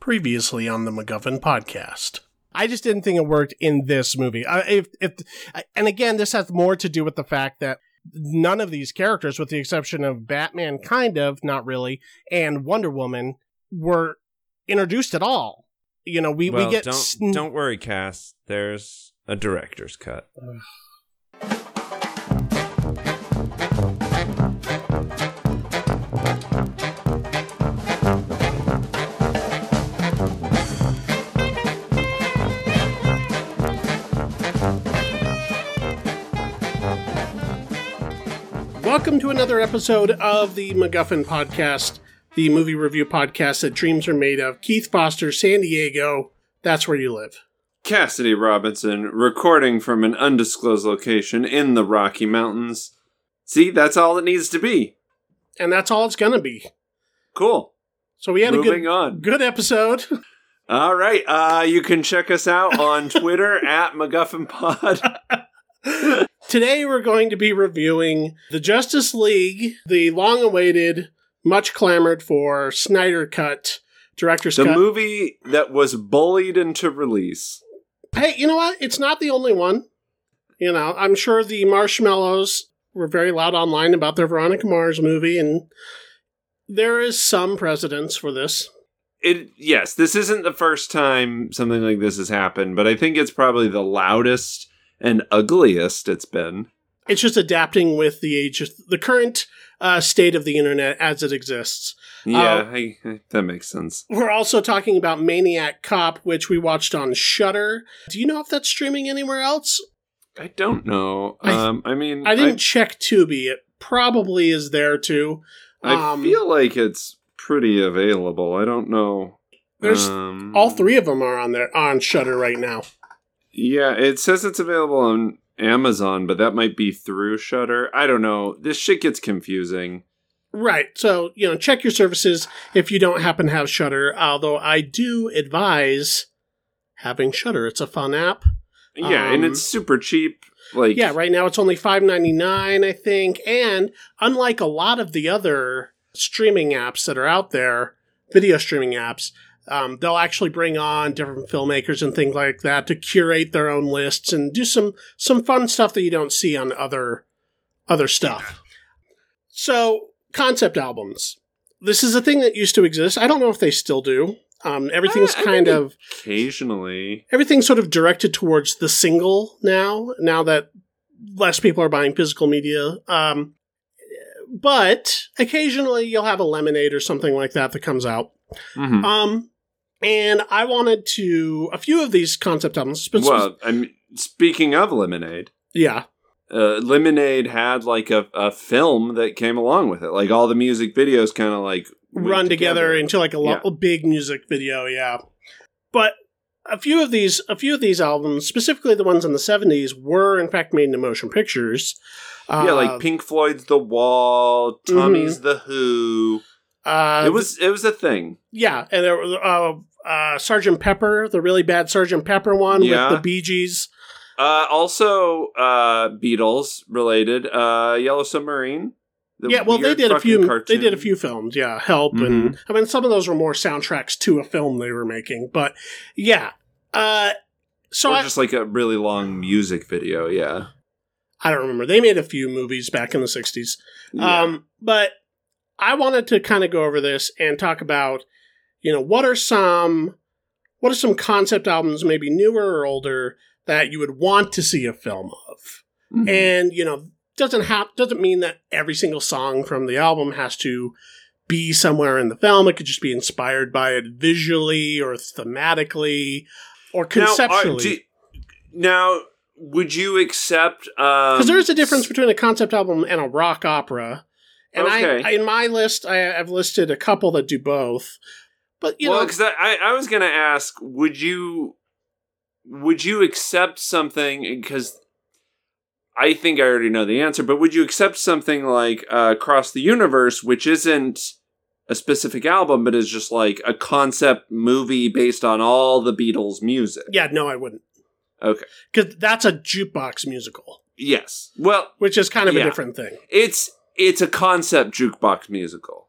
Previously on the MacGuffin podcast. I just didn't think it worked in this movie. I, if, if, and again, this has more to do with the fact that none of these characters, with the exception of Batman, kind of, not really, and Wonder Woman, were introduced at all. You know, we, well, we get. don't sn- don't worry, Cass. There's a director's cut. Welcome to another episode of the MacGuffin podcast, the movie review podcast that dreams are made of. Keith Foster, San Diego. That's where you live. Cassidy Robinson, recording from an undisclosed location in the Rocky Mountains. See, that's all it needs to be. And that's all it's going to be. Cool. So we had Moving a good, on. good episode. All right. Uh, you can check us out on Twitter at MacGuffin Pod. Today we're going to be reviewing the Justice League, the long awaited, much clamored for Snyder Cut, Director's The Cut. movie that was bullied into release. hey, you know what? It's not the only one. You know, I'm sure the marshmallows were very loud online about their Veronica Mars movie, and there is some precedence for this. It yes, this isn't the first time something like this has happened, but I think it's probably the loudest and ugliest it's been. It's just adapting with the age, of the current uh, state of the internet as it exists. Yeah, I, I- that makes sense. We're also talking about Maniac Cop, which we watched on Shudder. Do you know if that's streaming anywhere else? I don't know. I- um, I mean, I didn't check Tubi. It probably is there too. I Um, feel like it's pretty available. I don't know. There's Um, All three of them are on there on Shudder right now. Yeah, it says it's available on Amazon, but that might be through Shudder. I don't know. This shit gets confusing. Right. So, you know, check your services if you don't happen to have Shudder, although I do advise having Shudder. It's a fun app. Yeah, and Um, it's super cheap. Like Yeah, right now it's only five ninety nine, I think. And unlike a lot of the other streaming apps that are out there, video streaming apps, um, they'll actually bring on different filmmakers and things like that to curate their own lists and do some some fun stuff that you don't see on other other stuff. So concept albums. This is a thing that used to exist. I don't know if they still do. Um, everything's I- I kind of occasionally. everything's sort of directed towards the single now now that less people are buying physical media um, but occasionally you'll have a lemonade or something like that that comes out Mhm. um, and i wanted to a few of these concept albums spec- Well, I mean, speaking of Lemonade, yeah uh, Lemonade had like a, a film that came along with it. Like all the music videos kind of like run together, into like a, lo- Yeah. a big music video yeah but a few of these a few of these albums specifically the ones in the 70s were in fact made into motion pictures yeah, Uh, like Pink Floyd's The Wall, Tommy's The Who. uh, it was it was a thing. Yeah, and there was uh, uh, Sergeant Pepper, the really bad Sergeant Pepper one Yeah. with the Bee Gees. Uh, also, uh, Beatles related. Uh, Yellow Submarine. The yeah, well, they did a few. cartoon. They did a few films. Yeah, Help, and I mean, some of those were more soundtracks to a film they were making. But yeah, uh, so or I, just like a really long music video. Yeah. I don't remember. They made a few movies back in the '60s. Yeah. Um, but I wanted to kind of go over this and talk about, you know, what are some what are some concept albums, maybe newer or older, that you would want to see a film of? Mhm. and you know doesn't have doesn't mean that every single song from the album has to be somewhere in the film it could just be inspired by it visually or thematically or Now, are- conceptually do- now, would you accept? because Because there is a difference between a concept album and a rock opera and I, Okay. I in my list I, i've listed a couple that do both but you well, know because I, I was going to ask, would you would you accept something? Because I think I already know the answer, but would you accept something like uh, Across the Universe, which isn't a specific album, but is just like a concept movie based on all the Beatles music? yeah no i wouldn't Okay. because that's a jukebox musical Yes. Well, which is kind of a different thing it's it's a concept jukebox musical.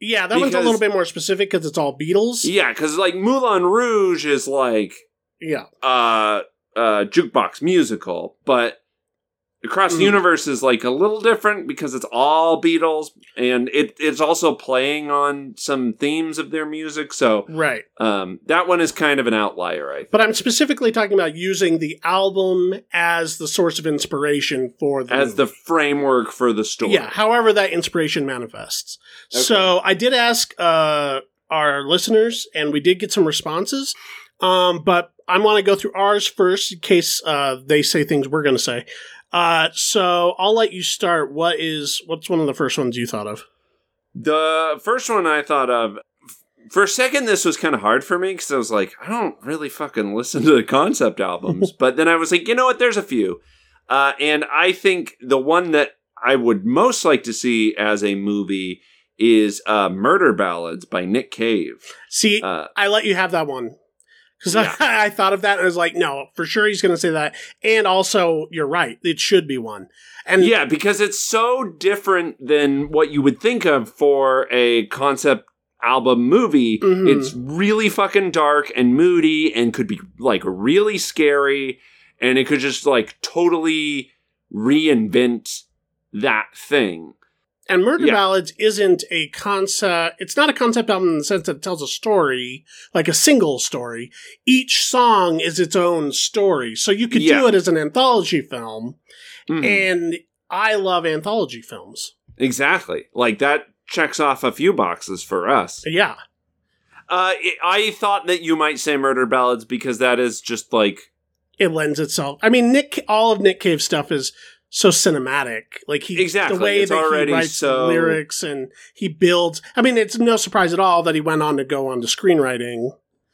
Yeah, that one's a little bit more specific because it's all Beatles. Yeah, because like Moulin Rouge is like Yeah. uh uh jukebox musical, but Across the Mm. Universe is like a little different because it's all Beatles and it it's also playing on some themes of their music. So Right. um that one is kind of an outlier, I think. But I'm specifically talking about using the album as the source of inspiration for the As the framework for the story. yeah, however that inspiration manifests. Okay. So I did ask uh, our listeners, and we did get some responses. Um, but I want to go through ours first in case uh, they say things we're going to say. Uh, so I'll let you start. What is what's one of the first ones you thought of? The first one I thought of, for a second, this was kind of hard for me because I was like, I don't really fucking listen to the concept albums. but then I was like, you know what? There's a few. Uh, and I think the one that I would most like to see as a movie is uh, Murder Ballads by Nick Cave. See, Uh, I let you have that one because Yeah. I, I thought of that and I was like, no, for sure he's going to say that. And also, you're right, it should be one. And yeah, because it's so different than what you would think of for a concept album movie. Mhm. It's really fucking dark and moody and could be like really scary and it could just like totally reinvent that thing. And Murder Yeah. Ballads isn't a concept, it's not a concept album in the sense that it tells a story, like a single story. Each song is its own story. So you could Yeah. do it as an anthology film. Mhm. And I love anthology films. exactly. Like that checks off a few boxes for us. Yeah. Uh, it- I thought that you might say Murder Ballads because that is just like It lends itself. I mean, Nick, all of Nick Cave's stuff is so cinematic. Like he, Exactly. the way It's that already he writes so- lyrics and he builds. I mean, it's no surprise at all that he went on to go on to screenwriting.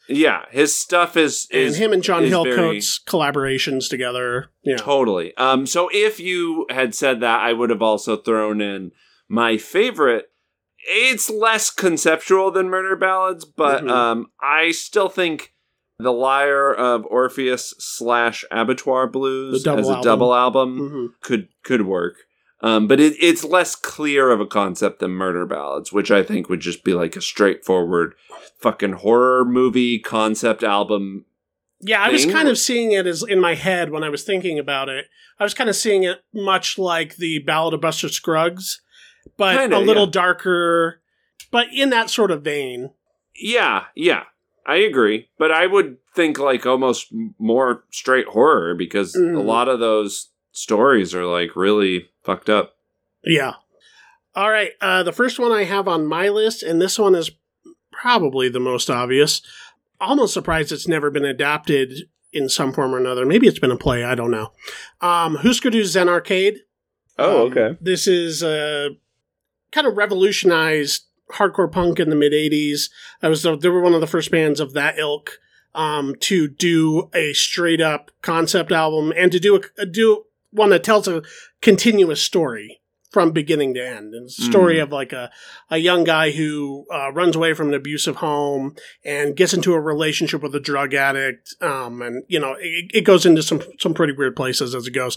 yeah, his stuff is And him and John is Hillcoat's collaborations together. Yeah. Totally. Um, so if you had said that, I would have also thrown in my favorite. It's less conceptual than Murder Ballads, but Mhm. um, I still think The Lyre of Orpheus slash Abattoir Blues as a album. double album Mhm. could could work. Um, but it, it's less clear of a concept than Murder Ballads, which I think would just be like a straightforward fucking horror movie concept album Yeah, I was kind of seeing it as in my head when I was thinking about it. I was kind of seeing it much like the Ballad of Buster Scruggs, but Kinda, a little yeah. darker, but in that sort of vein. Yeah, yeah, I agree. But I would think like almost more straight horror because a Mhm. lot of those stories are like really fucked up. Yeah. All right. Uh, the first one I have on my list, and this one is probably the most obvious. Almost surprised it's never been adapted in some form or another. Maybe it's been a play. I don't know. Um, Husker Zen Arcade. Oh, Um, This is uh, kind of revolutionized hardcore punk in the mid '80s. I was they were one of the first bands of that ilk um, to do a straight up concept album and to do a, a do one that tells a continuous story from beginning to end. And it's a story Mhm. of like a, a young guy who uh, runs away from an abusive home and gets into a relationship with a drug addict. Um, and you know, it, it goes into some some pretty weird places as it goes.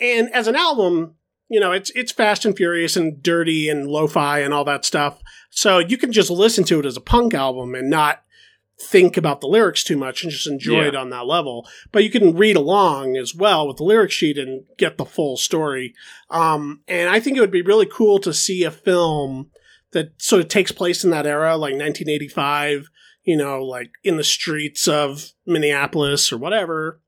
And as an album, you know, it's it's fast and furious and dirty and lo-fi and all that stuff. So you can just listen to it as a punk album and not think about the lyrics too much and just enjoy Yeah. it on that level. But you can read along as well with the lyric sheet and get the full story. Um, and I think it would be really cool to see a film that sort of takes place in that era, like 1985, you know, like in the streets of Minneapolis or whatever.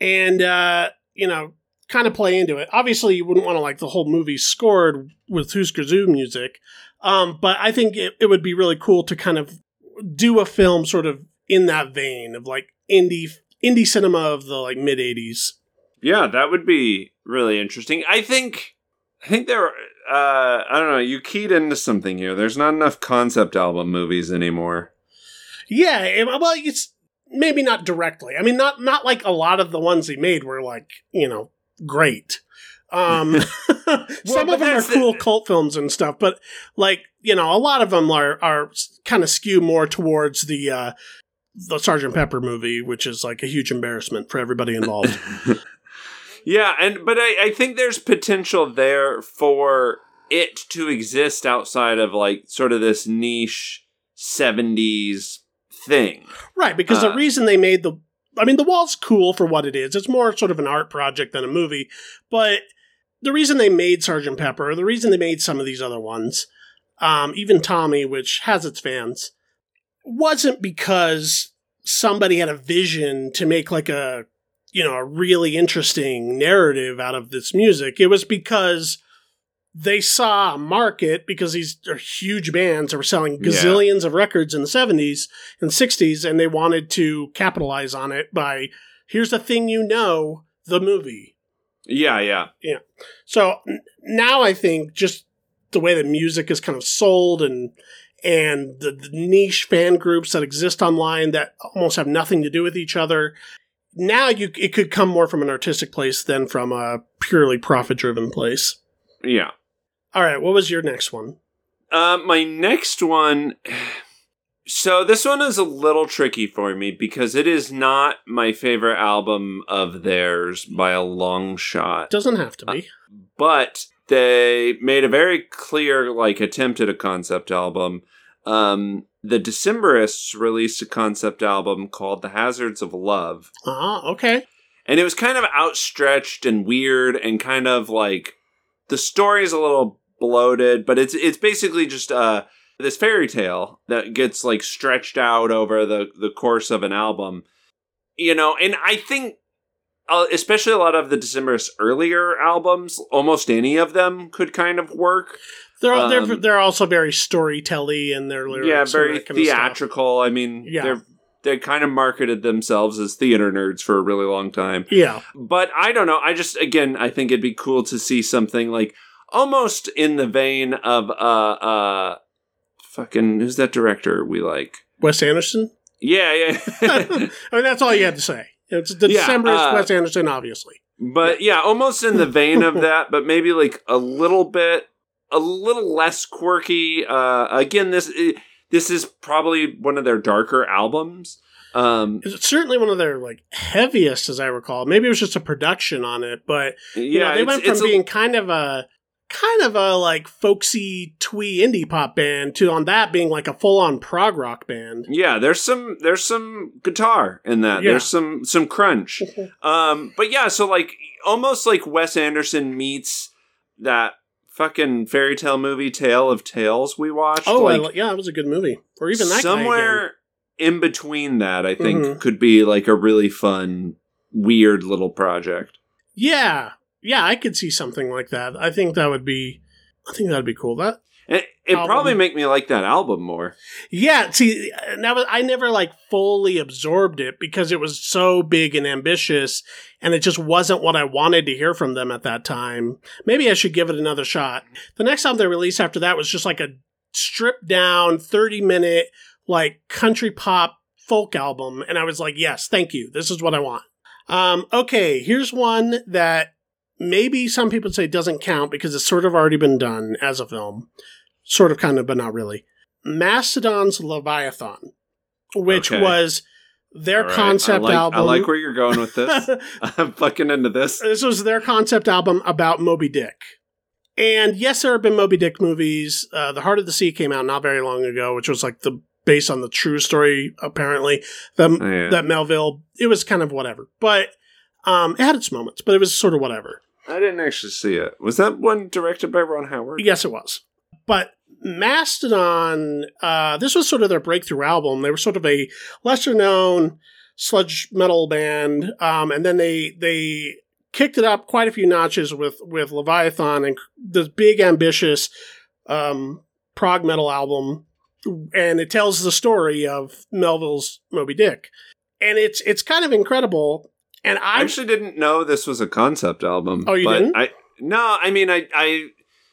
And, uh, you know, kind of play into it. Obviously, you wouldn't want to like the whole movie scored with Husker Du music. Um, but I think it, it would be really cool to kind of do a film sort of in that vein of like indie indie cinema of the like mid 80s. Yeah, that would be really interesting. I think I think there uh I don't know, you keyed into something here. There's not enough concept album movies anymore. Yeah, it- well, it's maybe not directly. I mean, not not like a lot of the ones he made were like you know great. Um, some of them are that's the- cool cult films and stuff, but like you know, a lot of them are are kind of skew more towards the uh, the Sergeant Pepper movie, which is like a huge embarrassment for everybody involved. yeah, and but I, I think there's potential there for it to exist outside of like sort of this niche 70s thing. Right, because Uh, the reason they made the I mean the wall's cool for what it is. It's more sort of an art project than a movie, but the reason they made Sergeant Pepper, the reason they made some of these other ones, um, even Tommy, which has its fans, wasn't because somebody had a vision to make like a you know a really interesting narrative out of this music. It was because they saw a market because these are huge bands that were selling Yeah. gazillions of records in the 70s and 60s and they wanted to capitalize on it by here's the thing you know the movie Yeah, yeah. Yeah. So now i think just the way that music is kind of sold and and the, the niche fan groups that exist online that almost have nothing to do with each other now you it could come more from an artistic place than from a purely profit driven place Yeah. All right what was your next one Uh, my next one. So this one is a little tricky for me because it is not my favorite album of theirs by a long shot. doesn't have to be But they made a very clear like attempt at a concept album. Um, the Decemberists released a concept album called "The Hazards of Love," ah okay and it was kind of outstretched and weird and kind of like the story's a little bloated but it's it's basically just uh this fairy tale that gets like stretched out over the the course of an album you know and i think uh, especially a lot of the Decemberists' earlier albums almost any of them could kind of work They're they're Um, they're also very storytelly in their lyrics. yeah and very that kind of stuff. theatrical i mean Yeah. they're they kind of marketed themselves as theater nerds for a really long time Yeah, but I don't know. I just again, I think it'd be cool to see something like almost in the vein of uh uh fucking who's that director we like? Wes Anderson. Yeah, yeah. I mean, that's all you had to say. It's the Yeah, Decemberists uh, Wes Anderson, obviously. but yeah, almost in the vein of that, but maybe like a little bit a little less quirky. Uh again, this this is probably one of their darker albums. Um It's certainly one of their like heaviest, as I recall. Maybe it was just a production on it, but yeah, you know, they went from it's a- being kind of a kind of a like folksy twee indie pop band to on that being like a full on prog rock band. Yeah, there's some there's some guitar in that. Yeah. There's some some crunch. Um, but yeah, so like almost like Wes Anderson meets that fucking fairy tale movie Tale of Tales we watched. Oh, like li- yeah, it was a good movie. Or even that somewhere in between that, I think Mhm. could be like a really fun, weird little project. Yeah, yeah, I could see something like that. I think that would be, I think that'd be cool. That It it probably make me like that album more. Yeah, see, was I never like fully absorbed it because it was so big and ambitious, and it just wasn't what I wanted to hear from them at that time. Maybe I should give it another shot. The next album they released after that was just like a stripped down, thirty minute like country pop folk album, and I was like, yes, thank you, this is what I want. Um, okay, here's one that maybe some people say it doesn't count because it's sort of already been done as a film, sort of, kind of, but not really. Mastodon's Leviathan, which Okay. was their right, concept I like, album. I like where you're going with this. I'm fucking into this. this was their concept album about Moby Dick. And yes, there have been Moby Dick movies. Uh, the Heart of the Sea came out not very long ago, which was like the based on the true story. Apparently, that Oh, yeah. that Melville. It was kind of whatever, but um, it had its moments. But it was sort of whatever. I didn't actually see it. Was that one directed by Ron Howard? Yes, it was. But Mastodon, uh, this was sort of their breakthrough album. They were sort of a lesser known sludge metal band, um, and then they they kicked it up quite a few notches with with Leviathan and this big ambitious um, prog metal album, and it tells the story of Melville's Moby Dick, and it's it's kind of incredible. And I I actually didn't know this was a concept album. Oh, you but didn't? I no, I mean, I, I,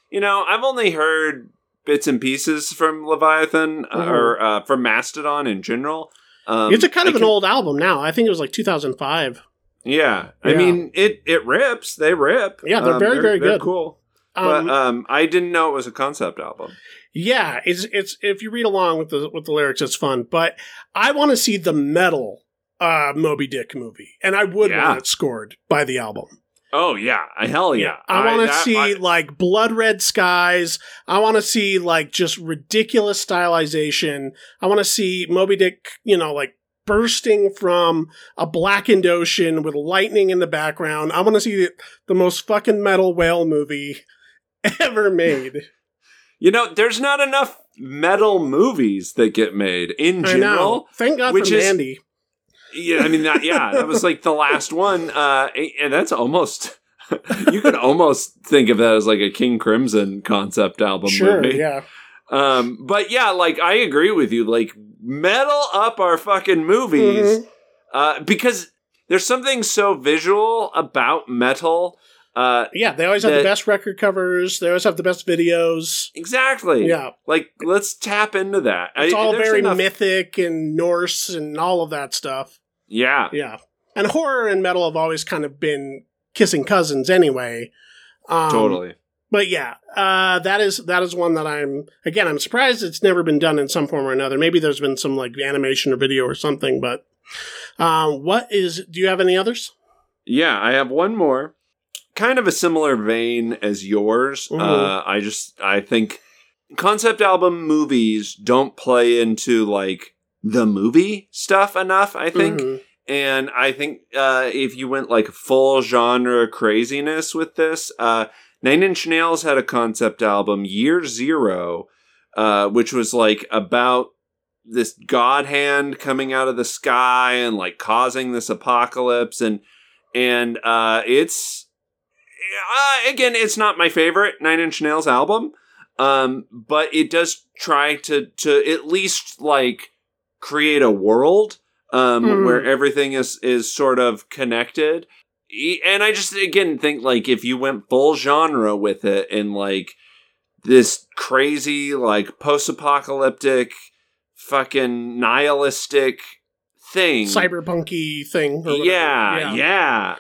you know, I've only heard bits and pieces from Leviathan uh, Mhm. or uh, from Mastodon in general. Um, it's a kind of I an can- old album now. I think it was like 2005. Yeah, I Yeah. mean, it it rips. They rip. Yeah, they're Um, very, very they're good. Cool. Um, but um, I didn't know it was a concept album. Yeah, it's it's if you read along with the with the lyrics, it's fun. But I want to see the metal uh, Moby Dick movie, and I would Yeah. want it scored by the album. Oh yeah, I hell yeah. I want to see I- like blood red skies. I want to see like just ridiculous stylization. I want to see Moby Dick, you know, like bursting from a blackened ocean with lightning in the background. I want to see the, the most fucking metal whale movie ever made. you know, there's not enough metal movies that get made in general. Thank God which for is- Mandy. Yeah, I mean that. Yeah, that was like the last one, uh, and that's almost. you could almost think of that as like a King Crimson concept album Sure, movie. yeah. Um, but yeah, like I agree with you. Like metal up our fucking movies Mhm. uh, because there's something so visual about metal. Uh, Yeah, they always have the best record covers. They always have the best videos. exactly. Yeah, Like let's tap into that. it's I- all very enough- mythic and Norse and all of that stuff. Yeah. Yeah, and horror and metal have always kind of been kissing cousins anyway. Um, Totally. But yeah, uh, that is that is one that I'm again. I'm surprised it's never been done in some form or another. Maybe there's been some like animation or video or something. But uh, what is? Do you have any others? Yeah, I have one more. Kind of a similar vein as yours. Mhm. Uh, I just I think concept album movies don't play into like the movie stuff enough. I think, Mhm. and I think uh, if you went like full genre craziness with this, uh, Nine Inch Nails had a concept album, Year Zero, uh, which was like about this god hand coming out of the sky and like causing this apocalypse and and uh it's uh, again it's not my favorite nine inch nails album um but it does try to to at least like create a world um Hmm. where everything is is sort of connected and i just again think like if you went full genre with it and like this crazy like post-apocalyptic fucking nihilistic thing cyberpunky thing. whatever. yeah, yeah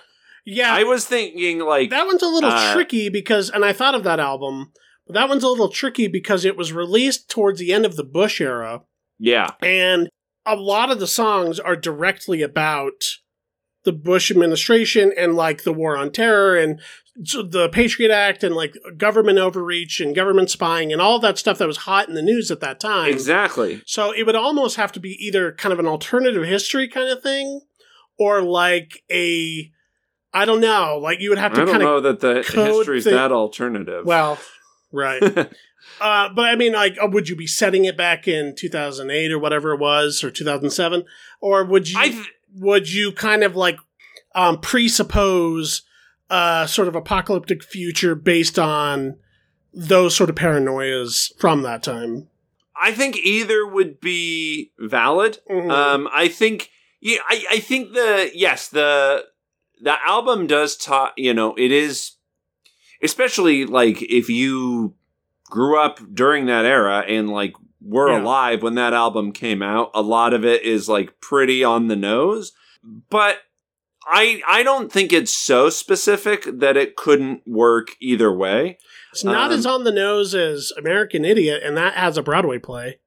yeah. i was thinking like that one's a little uh, tricky because, and I thought of that album, but that one's a little tricky because it was released towards the end of the Bush era, yeah and a lot of the songs are directly about the Bush administration and like the war on terror and the Patriot Act and like government overreach and government spying and all that stuff that was hot in the news at that time. exactly So it would almost have to be either kind of an alternative history kind of thing or like a I don't know, like you would have i to don't kind of know that the history's thing- that alternative well, right. uh, but I mean, like, uh, would you be setting it back in 2008 or whatever it was, or 2007, or would you i th- would you kind of like um, presuppose a sort of apocalyptic future based on those sort of paranoias from that time? i think either would be valid Mhm. um i think yeah i i think the yes the the album does talk you know it is especially like if you grew up during that era and like were Yeah. alive when that album came out. A lot of it is like pretty on the nose. But i i don't think it's so specific that it couldn't work either way. It's not um, as on the nose as American Idiot, and that has a Broadway play.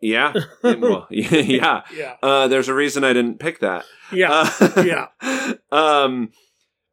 yeah. Well yeah. Yeah, uh there's a reason i didn't pick that. Yeah, Uh, yeah. Um,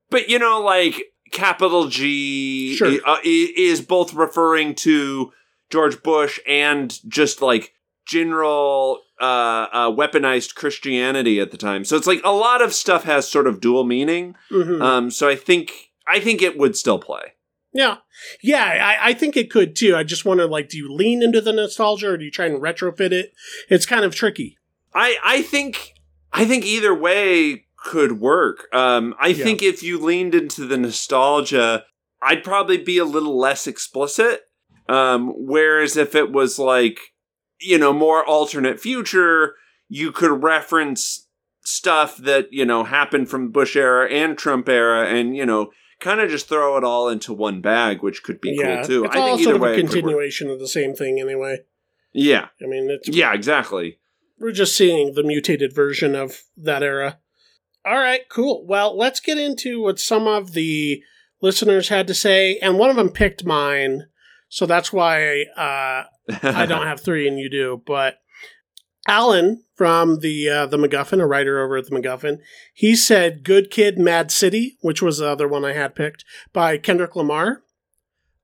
but you know, like capital G Sure. uh, is both referring to George Bush and just like general uh, uh, weaponized Christianity at the time. So it's like a lot of stuff has sort of dual meaning. Mhm. Um, so I think I think it would still play. Yeah. Yeah, I, I think it could too. I just wonder like, do you lean into the nostalgia or do you try and retrofit it? It's kind of tricky. I I think I think either way could work. Um, I Yeah. think if you leaned into the nostalgia, I'd probably be a little less explicit. Um, whereas if it was like you know more alternate future, you could reference stuff that you know happened from Bush era and Trump era, and you know kind of just throw it all into one bag, which could be yeah. cool too. It's I all think sort either of way a it could work. continuation of the same thing anyway. Yeah, I mean, it's, yeah, exactly. we're just seeing the mutated version of that era. All right, cool. Well, let's get into what some of the listeners had to say, and one of them picked mine, so that's why uh, I don't have three and you do. But Alan from the uh, the MacGuffin, a writer over at the MacGuffin, he said "Good Kid, Mad City," which was the other one I had picked by Kendrick Lamar.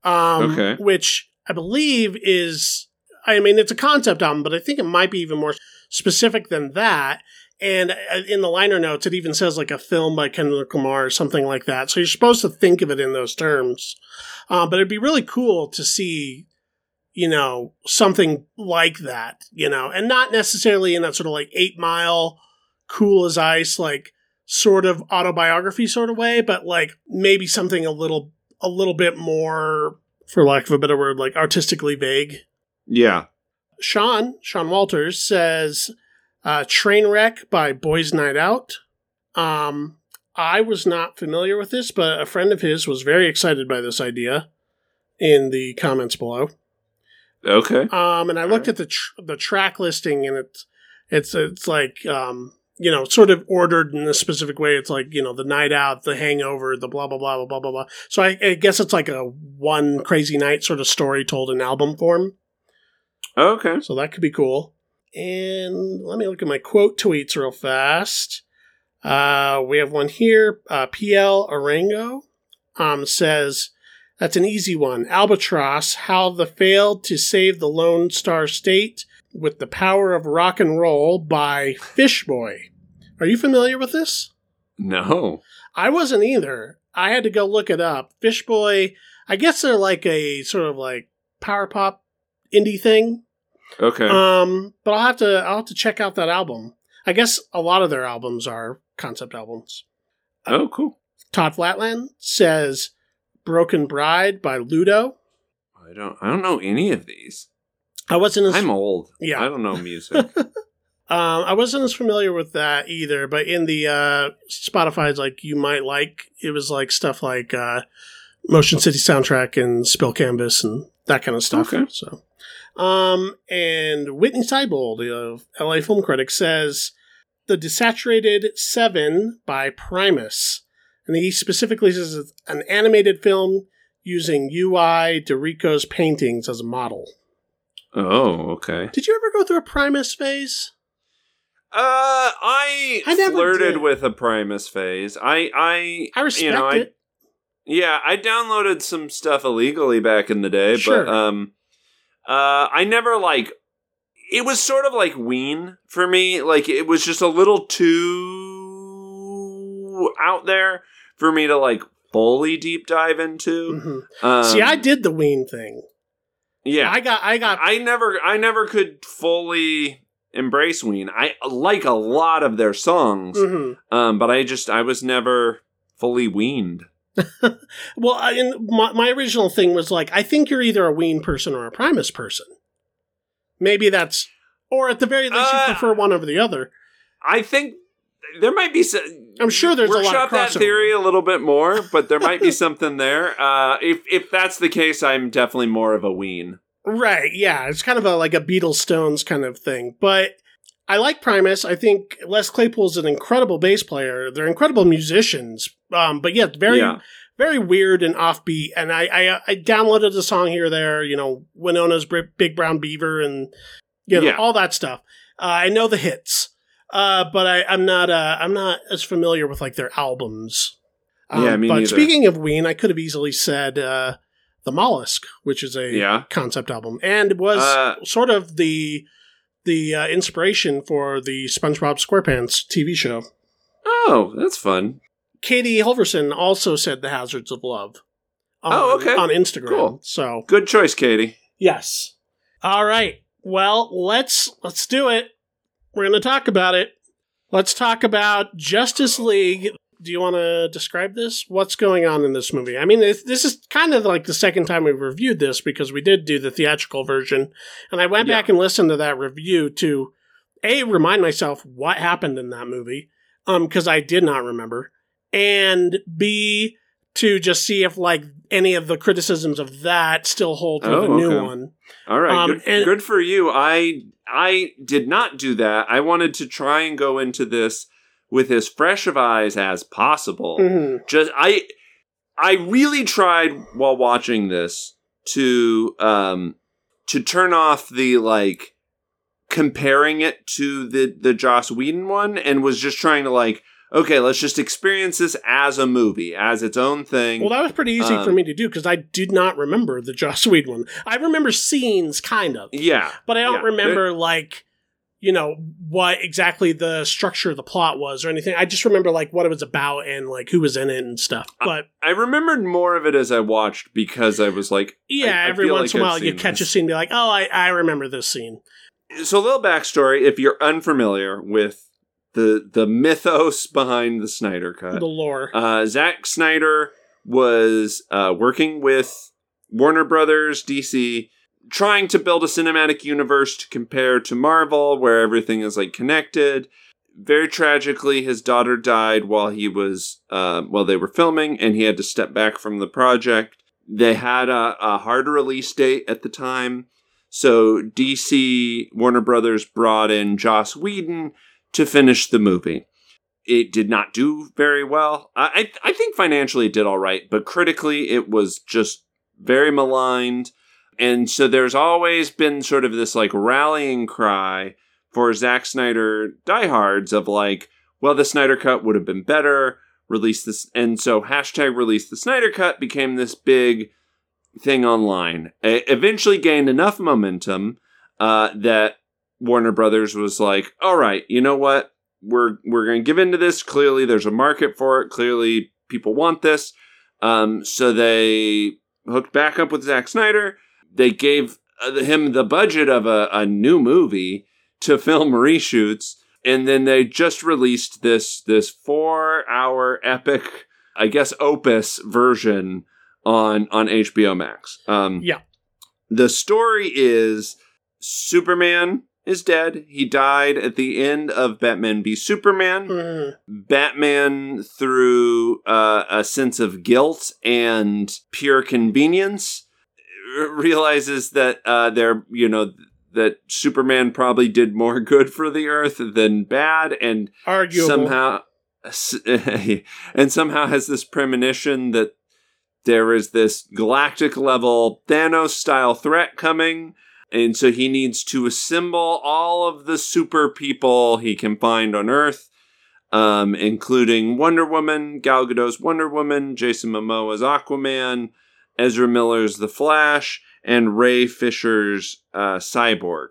Um, Okay. Which I believe is, I mean, it's a concept album, but I think it might be even more specific than that. And uh, in the liner notes, it even says like a film by Kendrick Lamar or something like that. So you're supposed to think of it in those terms. Um, but it'd be really cool to see, you know, something like that, you know, and not necessarily in that sort of like eight mile, cool as ice, like sort of autobiography sort of way, but like maybe something a little, a little bit more, for lack of a better word, like artistically vague. Yeah. Sean, Sean Walters says, uh, Trainwreck by Boys Night Out. Um, I was not familiar with this, but a friend of his was very excited by this idea in the comments below. Okay. Um, and I looked at the tr- the track listing, and it's it's it's like um, you know, sort of ordered in a specific way. It's like you know, the night out, the hangover, the blah blah blah blah blah blah blah. So I, I guess it's like a one crazy night sort of story told in album form. Okay. So that could be cool. And let me look at my quote tweets real fast. Uh, we have one here. Uh, PL Arango um, says, that's an easy one. Albatross, how the failed to save the Lone Star State with the power of rock and roll by Fishboy. Are you familiar with this? No. I wasn't either. I had to go look it up. Fishboy, I guess they're like a sort of like power pop indie thing. Okay. Um, but I'll have to I'll have to check out that album. I guess a lot of their albums are concept albums. oh, cool. Todd Flatland says "Broken Bride" by Ludo. I don't. I don't know any of these. I wasn't as I'm old. Yeah. I don't know music. um, I wasn't as familiar with that either. But in the uh, Spotify's like you might like it was like stuff like uh, Motion City soundtrack and Spill Canvas and that kind of stuff. Okay. So, um, and Witney Seibold of LA Film Critic says the Desaturating Seven by Primus, and he specifically says it's an animated film using Ul de Rico's paintings as a model. oh, okay. Did you ever go through a Primus phase? Uh, I, I never flirted did. with a Primus phase. I, I, I respect you know, I, it. yeah, I downloaded some stuff illegally back in the day, Sure. but um, uh, I never like. It was sort of like Ween for me. Like it was just a little too out there for me to like fully deep dive into. Mhm. Um, See, I did the Ween thing. yeah, I got, I got, I never I never could fully embrace Ween. I like a lot of their songs, mhm. um, but I just I was never fully weaned. Well, I, and my, my original thing was like, I think you're either a Ween person or a Primus person. Maybe that's, or at the very least, Uh, you prefer one over the other. I think there might be some. I'm sure there's a lot of workshop that theory a little bit more, but there might be something there. Uh, if if that's the case, I'm definitely more of a ween. Right? Yeah, it's kind of a like a Beatles Stones kind of thing. But I like Primus. I think Les Claypool is an incredible bass player. They're incredible musicians. Um, but yeah, very Yeah. very weird and offbeat. And I, I I downloaded a song here or there. You know, Wynona's Big Brown Beaver and you know Yeah. all that stuff. Uh, I know the hits, uh, but I, I'm not uh, I'm not as familiar with like their albums. Um, Yeah, me but neither. speaking of Ween, I could have easily said uh, the Mollusk, which is a Yeah. concept album, and it was Uh, sort of the the uh, inspiration for the SpongeBob SquarePants TV show. Oh, that's fun. Katie Holverson also said the hazards of love. On, Oh, okay. On Instagram. Cool. So Good choice, Katie. yes. All right. Well, let's let's do it. We're going to talk about it. Let's talk about Justice League. Do you want to describe this? What's going on in this movie? I mean, this is kind of like the second time we've reviewed this because we did do the theatrical version, and I went Yeah. back and listened to that review to a remind myself what happened in that movie, um, because I did not remember, and b to just see if like any of the criticisms of that still hold for the Oh, new one. All right, Um, good, and- good for you. I I did not do that. I wanted to try and go into this with as fresh of eyes as possible. Mhm. Just I I really tried while watching this to um to turn off the like comparing it to the the Joss Whedon one and was just trying to like, okay, let's just experience this as a movie, as its own thing. Well, that was pretty easy for Um, me to do because I did not remember the Joss Whedon one. I remember scenes, kind of, yeah, but I don't Yeah. remember like you know what exactly the structure of the plot was or anything. I just remember like what it was about and like who was in it and stuff. But I remembered more of it as I watched because I was like, yeah, I- I every once like in a I've while you catch a scene and be like, oh, I, I remember this scene. so a little backstory if you're unfamiliar with the the mythos behind the Snyder cut. The lore. Uh, Zack Snyder was uh, working with Warner Brothers, DC, trying to build a cinematic universe to compare to Marvel, where everything is like connected. Very tragically, his daughter died while he was uh, while they were filming, and he had to step back from the project. They had a, a hard release date at the time, so DC Warner Brothers brought in Joss Whedon to finish the movie it did not do very well. I I I think financially it did all right, but critically it was just very maligned. And so there's always been sort of this like rallying cry for Zack Snyder diehards of like, well, the Snyder Cut would have been better. Release this, and so hashtag release the Snyder Cut became this big thing online. It eventually gained enough momentum uh, that Warner Brothers was like, all right, you know what? we're we're going to give into this. Clearly, there's a market for it. Clearly, people want this. Um, so they hooked back up with Zack Snyder. They gave uh, him the budget of a, a new movie to film reshoots, and then they just released this this four hour epic, I guess, opus version on on HBO Max. Um, Yeah. the story is Superman is dead. He died at the end of Batman v Superman. Mm. Batman, through uh, a sense of guilt and pure convenience, realizes that uh, they're, you know, that Superman probably did more good for the Earth than bad, and Arguable. somehow, and somehow has this premonition that there is this galactic level Thanos style threat coming. And so he needs to assemble all of the super people he can find on Earth, um, including Wonder Woman, Gal Gadot's Wonder Woman, Jason Momoa's Aquaman, Ezra Miller's The Flash, and Ray Fisher's uh, Cyborg.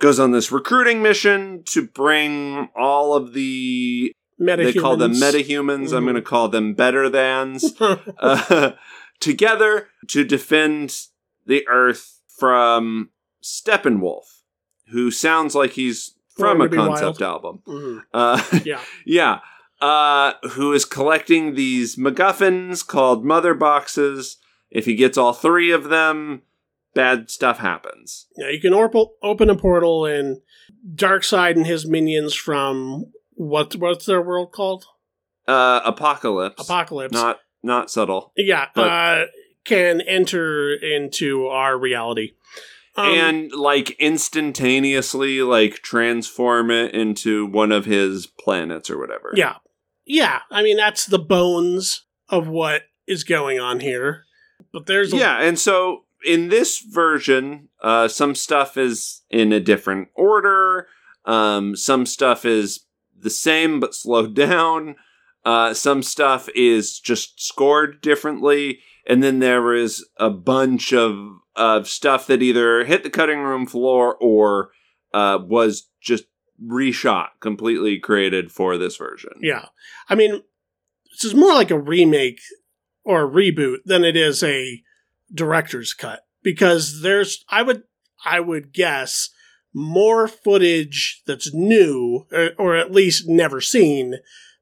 Goes on this recruiting mission to bring all of the they call them metahumans. I'm Mhm. going to call them better thans uh, together to defend the Earth from Steppenwolf, who sounds like he's from a concept Wild. album. Mhm. Uh, Yeah. yeah. Uh, who is collecting these MacGuffins called mother boxes. If he gets all three of them, bad stuff happens. Yeah, you can orp- open a portal and Darkseid and his minions from what what's their world called? Uh, Apokolips. Apokolips. Not not subtle. yeah, uh, can enter into our reality. Um, and like instantaneously like transform it into one of his planets or whatever. yeah, yeah. I mean, that's the bones of what is going on here. But there's a, Yeah, and so in this version, uh, some stuff is in a different order. Um, some stuff is the same but slowed down. Uh, some stuff is just scored differently, and then there is a bunch of of stuff that either hit the cutting room floor or uh, was just reshot, completely created for this version. yeah. I mean, this is more like a remake or a reboot than it is a director's cut because there's I would I would guess more footage that's new or, or at least never seen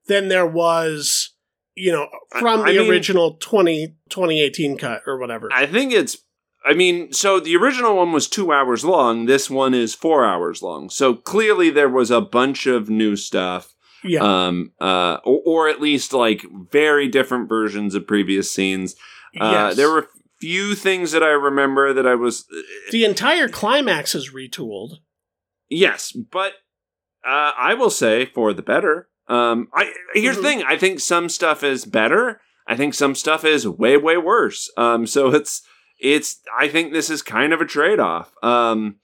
than there was you know from I- I the mean- original 20 2018 cut or whatever. I think it's. I mean, so the original one was two hours long. This one is four hours long. So clearly there was a bunch of new stuff, yeah. um, uh, or, or at least like very different versions of previous scenes. Uh, yes. There were few things that I remember that I was. the entire climax is retooled. Yes, but uh, I will say for the better. Um, I here's Mhm. the thing. I think some stuff is better. I think some stuff is way way worse. Um, so it's it's. I think this is kind of a trade off. Um,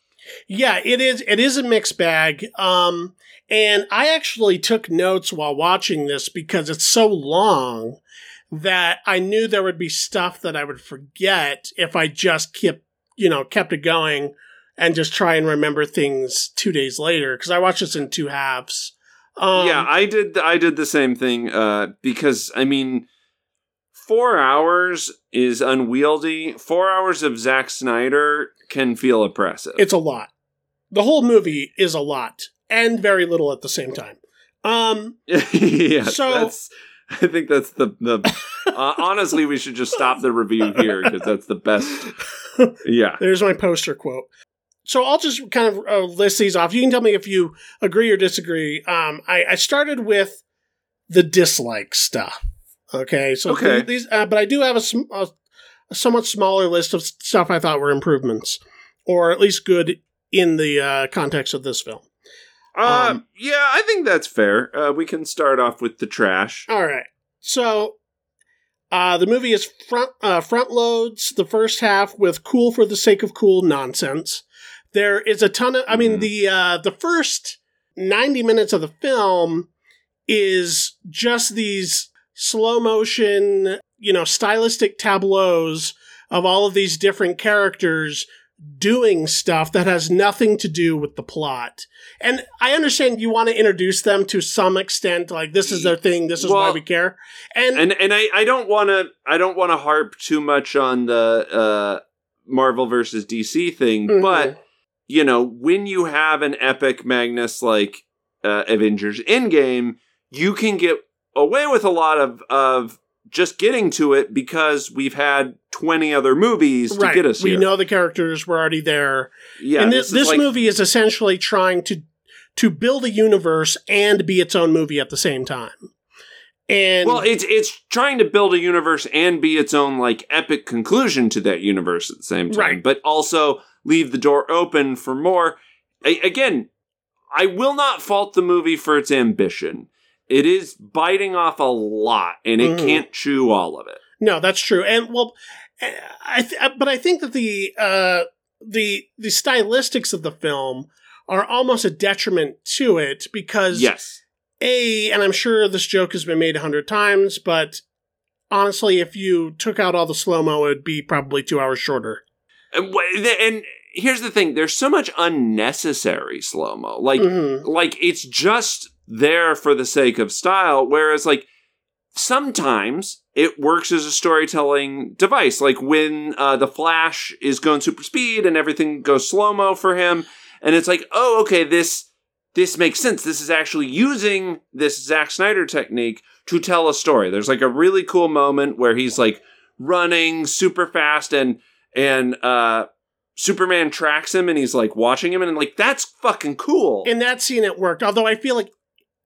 Yeah, it is. It is a mixed bag. Um, and I actually took notes while watching this because it's so long that I knew there would be stuff that I would forget if I just kept, you know, kept it going and just try and remember things two days later. Because I watched this in two halves. Um, yeah, I did. I did the same thing uh, because I mean, four hours is unwieldy. Four hours of Zack Snyder can feel oppressive. it's a lot. The whole movie is a lot and very little at the same time. Um, yeah. So- I think that's the the. uh, honestly, we should just stop the review here because that's the best. Yeah. There's my poster quote. So I'll just kind of uh, list these off. You can tell me if you agree or disagree. Um, I, I started with the dislike stuff. Okay, so Okay. th- these, uh, but I do have a, sm- a, a somewhat smaller list of stuff I thought were improvements, or at least good in the uh, context of this film. Uh, Um, yeah, I think that's fair. Uh, we can start off with the trash. All right. So uh, the movie is front uh, front loads the first half with cool for the sake of cool nonsense. There is a ton of I mean Mhm. the uh, the first 90 minutes of the film is just these slow motion, you know, stylistic tableaus of all of these different characters doing stuff that has nothing to do with the plot. And I understand you want to introduce them to some extent, like this is their thing, this is why we care. And, and and I, I don't want to I don't want to harp too much on the uh, Marvel versus DC thing, Mhm. but you know when you have an epic Magnus like uh, Avengers Endgame, you can get away with a lot of of just getting to it because we've had twenty other movies right, to get us we here. know the characters were already there. yeah, and this, is this like- movie is essentially trying to to build a universe and be its own movie at the same time. And Well, it's it's trying to build a universe and be its own like epic conclusion to that universe at the same time, Right. but also leave the door open for more. A- again, I will not fault the movie for its ambition. It is biting off a lot, and it Mhm. can't chew all of it. No, that's true. And well, I th- but I think that the uh, the the stylistics of the film are almost a detriment to it because Yes, a and I'm sure this joke has been made a hundred times, but honestly, if you took out all the slow mo, it would be probably two hours shorter. and, and here's the thing: there's so much unnecessary slow mo. Like Mhm. like it's just there for the sake of style whereas like sometimes it works as a storytelling device like when uh, the flash is going super speed and everything goes slow mo for him and it's like oh okay this this makes sense this is actually using this Zack Snyder technique to tell a story there's like a really cool moment where he's like running super fast and and uh Superman tracks him and he's like watching him and like that's fucking cool. In that scene, it worked. Although I feel like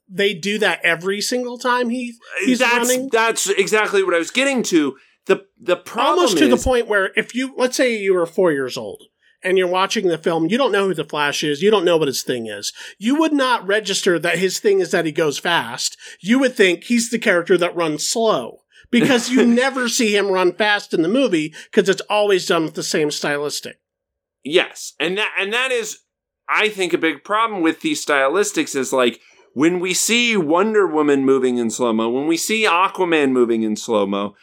they do that every single time he he's that's running. that's exactly what I was getting to. The the problem almost to is, the point where if you let's say you were four years old and you're watching the film you don't know who the flash is. You don't know what his thing is. You would not register that his thing is that he goes fast. You would think he's the character that runs slow because you never see him run fast in the movie because it's always done with the same stylistic. Yes, and that and that is, I think, a big problem with these stylistics is like when we see Wonder Woman moving in slow mo, when we see Aquaman moving in slow mo,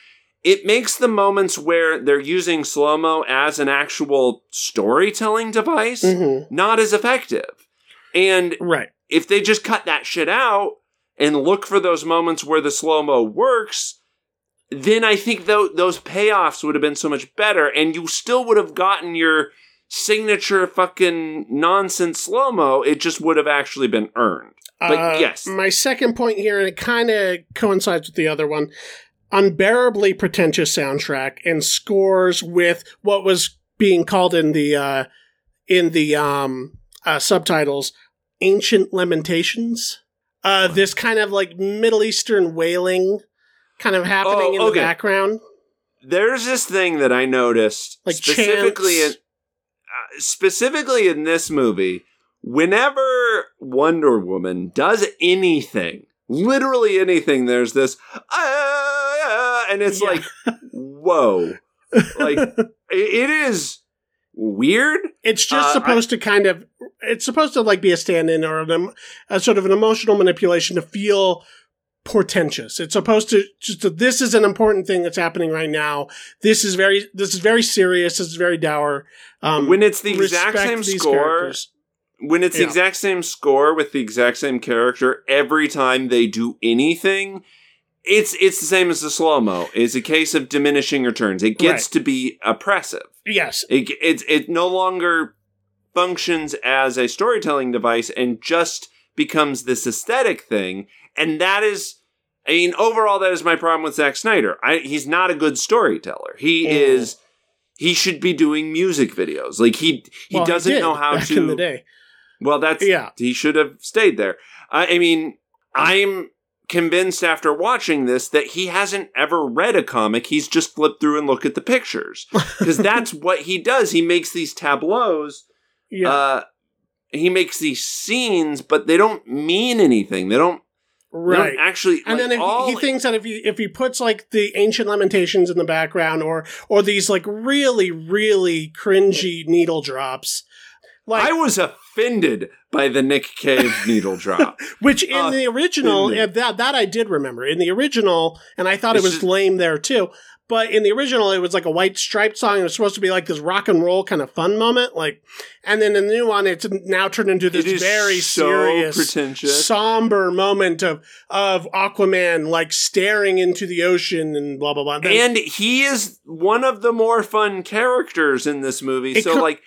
it makes the moments where they're using slow mo as an actual storytelling device mm-hmm. not as effective. And right if they just cut that shit out and look for those moments where the slow mo works, then I think tho- those payoffs would have been so much better, and you still would have gotten your signature fucking nonsense slow mo. It just would have actually been earned. But Uh, yes. my second point here and it kind of coincides with the other one unbearably pretentious soundtrack and scores with what was being called in the uh in the um uh, subtitles ancient lamentations uh this kind of like middle eastern wailing kind of happening Oh, in the background There's this thing that I noticed like specifically in chants. Specifically in this movie. Whenever Wonder Woman does anything, literally anything, there's this, "Ah," and it's Yeah. like, whoa, like it- is weird. It's just Uh, supposed to kind of it's supposed to like be a stand-in or an, a sort of an emotional manipulation to feel portentous. It's supposed to just this is an important thing that's happening right now. This is very this is very serious. This is very dour. Um, when it's the exact same score, characters. when it's the exact same score with the exact same character every time they do anything, it's it's the same as the slow mo. It's a case of diminishing returns. It gets Right. to be oppressive. Yes, It it it no longer functions as a storytelling device and just becomes this aesthetic thing. And that is, I mean, overall, that is my problem with Zack Snyder. I, he's not a good storyteller. He Mm. is. He should be doing music videos. Like he he Well, doesn't did know how back to. in the day. Well, that's Yeah. He should have stayed there. I, I mean, I'm convinced after watching this that he hasn't ever read a comic. He's just flipped through and looked at the pictures because that's what he does. He makes these tableaus. Yeah, Uh, he makes these scenes, but they don't mean anything. They don't, right. actually. And like, then if all, he thinks that if he if he puts like the ancient lamentations in the background or or these like really really cringy needle drops, like I was offended by the Nick Cave needle drop. which in uh, the original that that I did remember in the original, and I thought it was just- lame there too. But in the original, it was like a white striped song. It was supposed to be like this rock and roll kind of fun moment, like. And then in the new one, it's now turned into this very so serious, pretentious. somber moment of of Aquaman like staring into the ocean and blah blah blah. Then and he is one of the more fun characters in this movie. So, like,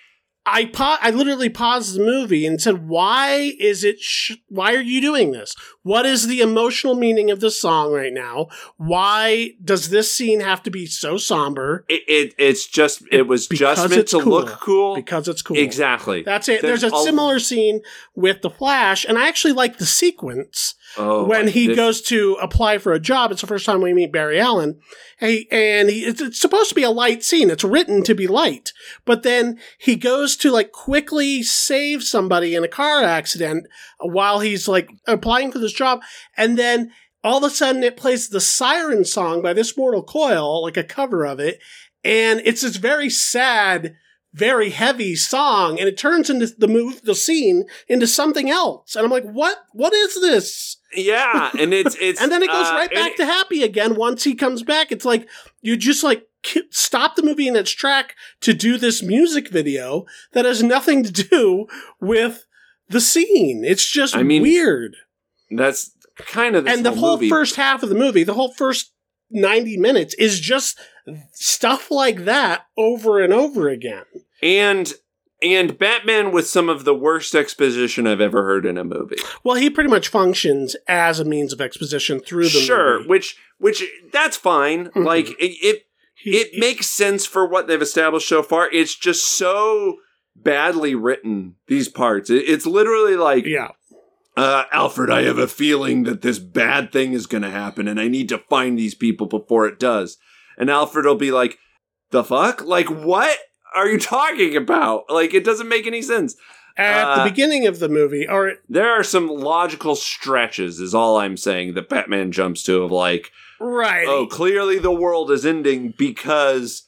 I pa- I literally paused the movie and said, "Why is it? Sh- why are you doing this? What is the emotional meaning of this song right now? Why does this scene have to be so somber? it, it it's just it was Because just meant to cool. look cool. Because it's cool. Exactly. That's it. There's, There's a a- similar scene with the Flash, and I actually like the sequence Oh, when he this- goes to apply for a job. It's the first time we meet Barry Allen, Hey, and he, it's, it's supposed to be a light scene. It's written to be light, but then he goes to like quickly save somebody in a car accident while he's like applying for this job, and then all of a sudden it plays the siren song by this mortal coil like a cover of it. And it's this very sad very heavy song. And it turns into the move the scene into something else. And i'm like what what is this Yeah, and it's it's and then it goes uh, right back it- to happy again once he comes back. It's like you just like stop the movie in its track to do this music video that has nothing to do with the scene. It's just I mean, weird. That's kind of and the whole, whole first half of the movie, the whole first 90 minutes is just stuff like that over and over again. and and Batman with some of the worst exposition I've ever heard in a movie. Well, he pretty much functions as a means of exposition through the movie. Sure, movie. which which that's fine. Mhm. Like it, it He- it makes sense for what they've established so far. It's just so badly written these parts. It, it's literally like yeah. uh, Alfred, I have a feeling that this bad thing is going to happen, and I need to find these people before it does. And Alfred will be like, "The fuck? Like, what are you talking about? Like, it doesn't make any sense." At Uh, the beginning of the movie, or There are some logical stretches, is all I'm saying, that Batman jumps to of like, right. oh, clearly the world is ending because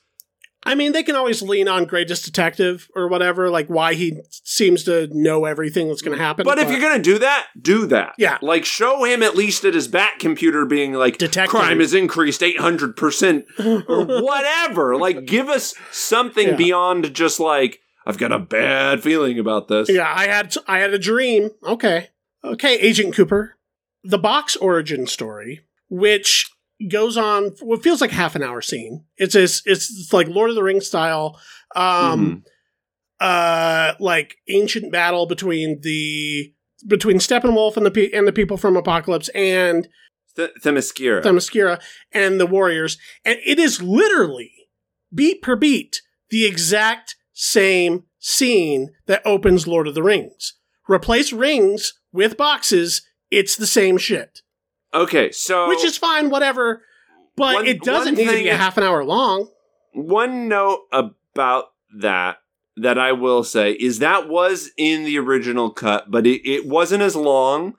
I mean, they can always lean on Greatest Detective or whatever, like why he seems to know everything that's going to happen. But if you're gonna do that, do that. Yeah. Like show him at least at his bat computer being like Detective. crime has increased eight hundred percent or whatever. Like give us something Yeah. beyond just like I've got a bad feeling about this. Yeah, I had I had a dream. Okay. Okay, Agent Cooper. The box origin story, which goes on what feels like half an hour scene. It's it's, it's like Lord of the Rings style um uh like ancient battle between the between Steppenwolf and the pe- and the people from Apokolips and Th- Themyscira. Themyscira and the warriors. And it is literally beat per beat the exact same scene that opens Lord of the Rings. Replace rings with boxes, it's the same shit. Okay, so Which is fine, whatever. But One- it doesn't need to be a half an hour long. one note about that that I will say is that was in the original cut, but it, it wasn't as long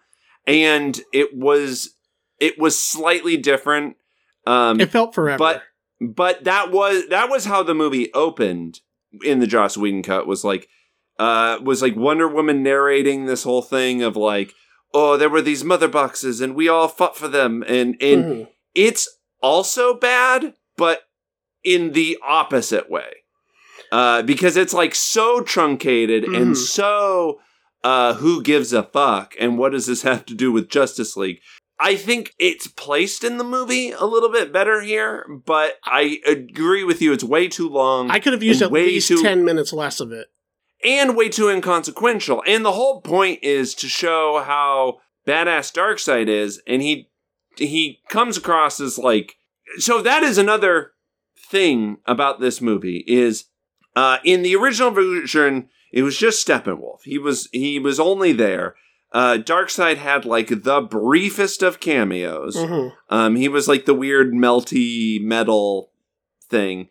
and it was it was slightly different. Um It felt forever. but but that was that was how the movie opened. in the Joss Whedon cut was like uh was like Wonder Woman narrating this whole thing of like oh there were these mother boxes and we all fought for them and and Mhm. it's also bad but in the opposite way uh because it's like so truncated Mhm. and so uh who gives a fuck and what does this have to do with Justice League I think it's placed in the movie a little bit better here, but I agree with you. It's way too long I could have used at least too- 10 minutes less of it. And way too inconsequential. And the whole point is to show how badass Darkseid is, and he he comes across as like so. That is another thing about this movie is uh, in the original version it was just Steppenwolf. He was he was only there. Uh, Darkseid had like the briefest of cameos. Mhm. Um, he was like the weird melty metal thing.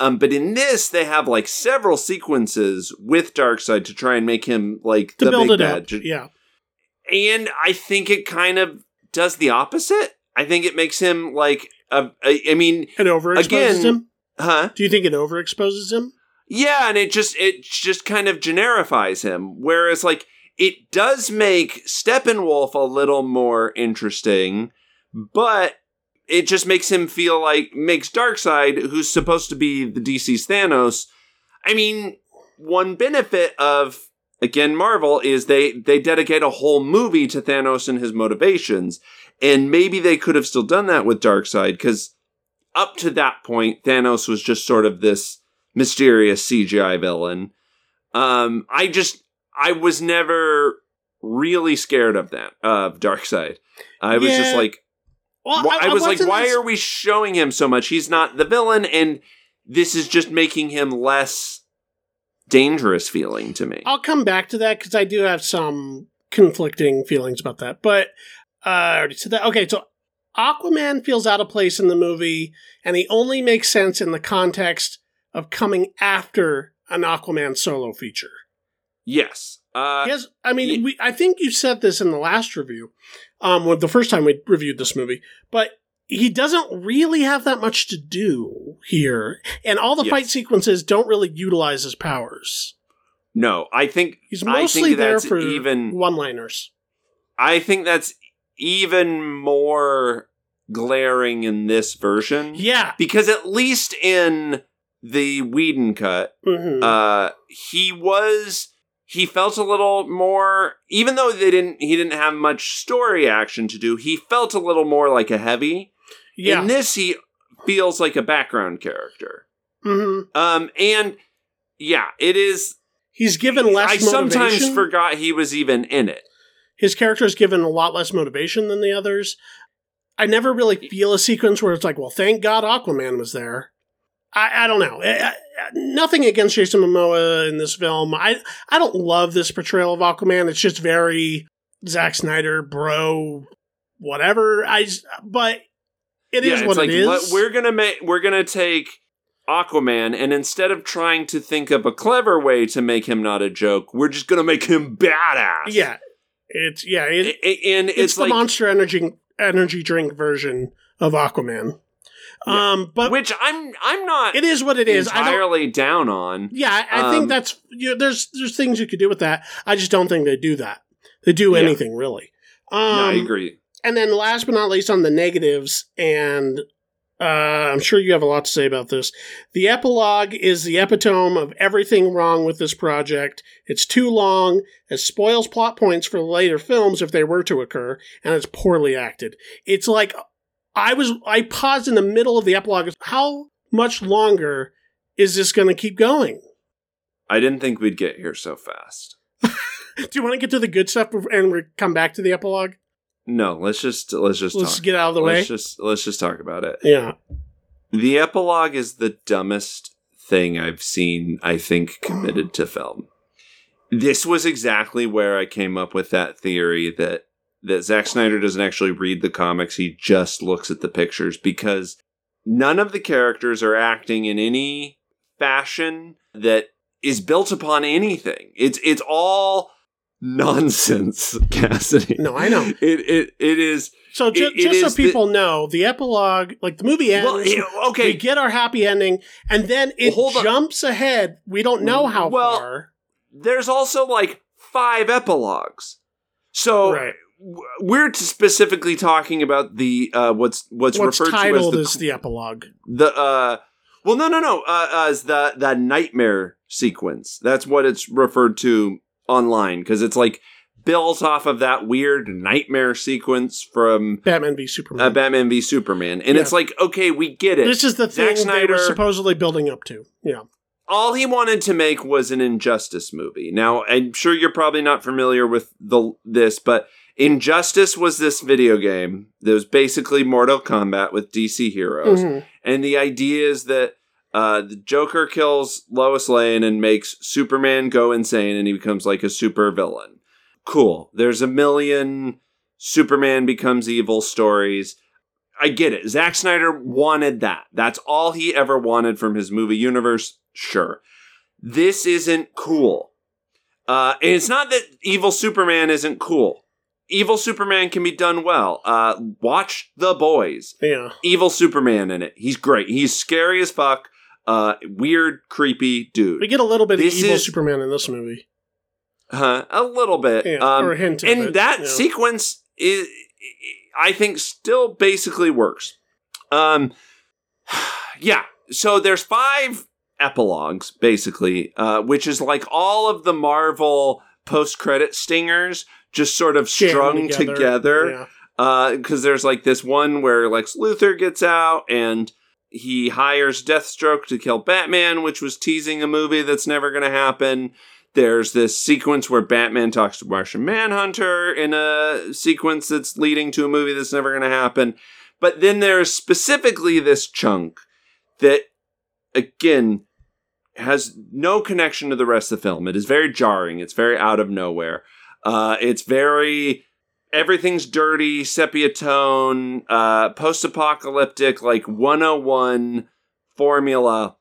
Um, but in this, they have like several sequences with Darkseid to try and make him like To the build big it bad. up. Yeah. And I think it kind of does the opposite. I think it makes him like a, a I mean, It overexposes Again- him? huh? Do you think it overexposes him? Yeah, and it just it just kind of generifies him. Whereas like it does make Steppenwolf a little more interesting, but it just makes him feel like makes Darkseid, who's supposed to be the DC's Thanos. I mean, one benefit of again Marvel is they they dedicate a whole movie to Thanos and his motivations, and maybe they could have still done that with Darkseid because up to that point Thanos was just sort of this mysterious CGI villain. Um, I just I was never really scared of that of Darkseid. I was just like Well, wh- I, was like, why as- are we showing him so much? He's not the villain, and this is just making him less dangerous feeling to me. I'll come back to that because I do have some conflicting feelings about that. But uh, I already said that. Okay, so Aquaman feels out of place in the movie, and he only makes sense in the context of coming after an Aquaman solo feature. Yes. Uh, Yes, I mean, we, I think you said this in the last review, um, the first time we reviewed this movie, but he doesn't really have that much to do here, and all the Yes. fight sequences don't really utilize his powers. no, I think He's I mostly think there for even- one-liners. I think that's even more glaring in this version. Yeah. Because at least in the Whedon cut, hmm uh, he was he felt a little more even though they didn't he didn't have much story action to do he felt a little more like a heavy yeah. in this he feels like a background character hmm um and yeah it is He's given less i sometimes forgot he was even in it His character is given a lot less motivation than the others. I never really feel a sequence where it's like, well, thank God Aquaman was there. I, I don't know. I- I- nothing against Jason Momoa in this film. I I don't love this portrayal of Aquaman. It's just very Zack Snyder, bro, whatever. I but it is yeah, what it's like it is. let- we're gonna make we're gonna take aquaman and instead of trying to think of a clever way to make him not a joke we're just gonna make him badass yeah, it's yeah. It, and it's, it's, the like Monster Energy energy drink version of Aquaman. Yeah. Um, but which i'm i'm not it is what it is. Entirely down on Yeah, I, I think Um, that's you know, there's there's things you could do with that. I just don't think they do that. They do Yeah. anything really. Um, no, i agree And then last but not least, on the negatives, and uh, I'm sure you have a lot to say about this. The epilogue is the epitome of everything wrong with this project. It's too long. It spoils plot points for later films if they were to occur, and it's poorly acted. It's like I was I paused in the middle of the epilogue. How much longer is this going to keep going? i didn't think we'd get here so fast Do you want to get to the good stuff and we come back to the epilogue? no let's just let's just Let's talk get out of the way. let's just let's just talk about it Yeah. the epilogue is the dumbest thing i've seen i think committed to film this was exactly where i came up with that theory that that Zack Snyder doesn't actually read the comics he just looks at the pictures because none of the characters are acting in any fashion that is built upon anything it's it's all nonsense, Cassidy. No, I know. It it it is So ju- It- it just so is the- people know, the epilogue, like the movie ends, well, yeah, we get our happy ending, and then it on. jumps ahead. We don't know how Well, far. There's also like five epilogues. So Right. We're specifically talking about the uh what's what's, What's referred titled to as as the, the epilogue. the uh well no no no uh, as the the nightmare sequence. That's what it's referred to online because it's like built off of that weird nightmare sequence from Batman v Superman. uh, Batman v Superman. And Yeah. it's like, okay, we get it. this is the Zack thing they were supposedly building up to. Yeah. all he wanted to make was an injustice movie. Now, I'm sure you're probably not familiar with the this, but Injustice was this video game that was basically Mortal Kombat with DC heroes. Mhm. And the idea is that uh, the Joker kills Lois Lane and makes Superman go insane and he becomes like a super villain. Cool. There's a million Superman becomes evil stories. I get it. Zack Snyder wanted that. That's all he ever wanted from his movie universe. Sure. This isn't cool. Uh, and it's not that evil Superman isn't cool. Evil Superman can be done well. Uh, watch The Boys Yeah. evil Superman in it. He's great. He's scary as fuck. Uh, weird, creepy dude. We get a little bit This of evil is- Superman in this movie. Huh? A little bit. Yeah. um, or a hint and it, that yeah. sequence is, I think, still basically works. Um, yeah. So there's five epilogues basically, uh, which is like all of the Marvel post-credit stingers just sort of strung together. Yeah. Uh, because there's like this one where Lex Luthor gets out and he hires Deathstroke to kill Batman, which was teasing a movie that's never going to happen. There's this sequence where Batman talks to Martian Manhunter in a sequence that's leading to a movie that's never going to happen. But then there's specifically this chunk that, again, has no connection to the rest of the film. It is very jarring. It's very out of nowhere. Uh, it's very everything's dirty, sepia tone, uh, post apocalyptic, like 101 formula.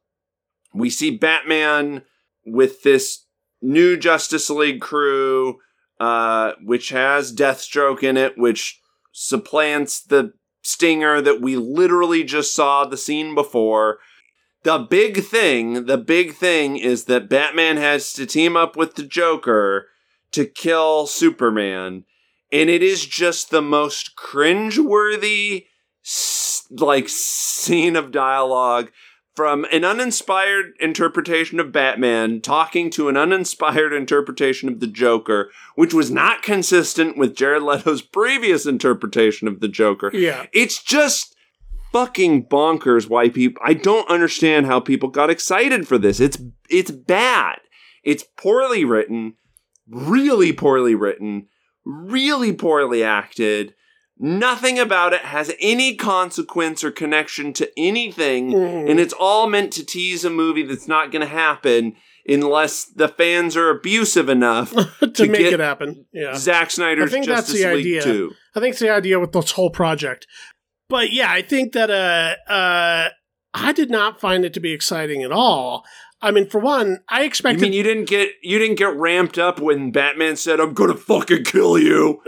We see Batman with this new Justice League crew, uh, which has Deathstroke in it, which supplants the stinger that we literally just saw the scene before. The big thing, the big thing is that Batman has to team up with the Joker to kill Superman and it is just the most cringeworthy like scene of dialogue from an uninspired interpretation of Batman talking to an uninspired interpretation of the Joker, which was not consistent with Jared Leto's previous interpretation of the Joker. Yeah. It's just fucking bonkers why people I don't understand how people got excited for this. It's it's bad. It's poorly written, really poorly written, really poorly acted. Nothing about it has any consequence or connection to anything, Mhm. and it's all meant to tease a movie that's not going to happen unless the fans are abusive enough. to, to make it happen. Yeah. Zack Snyder's I think that's the League idea. 2. I think it's the idea with this whole project. But yeah, I think that uh uh I did not find it to be exciting at all. I mean, for one, I expected mean you didn't get you didn't get ramped up when Batman said, "I'm gonna fucking kill you"?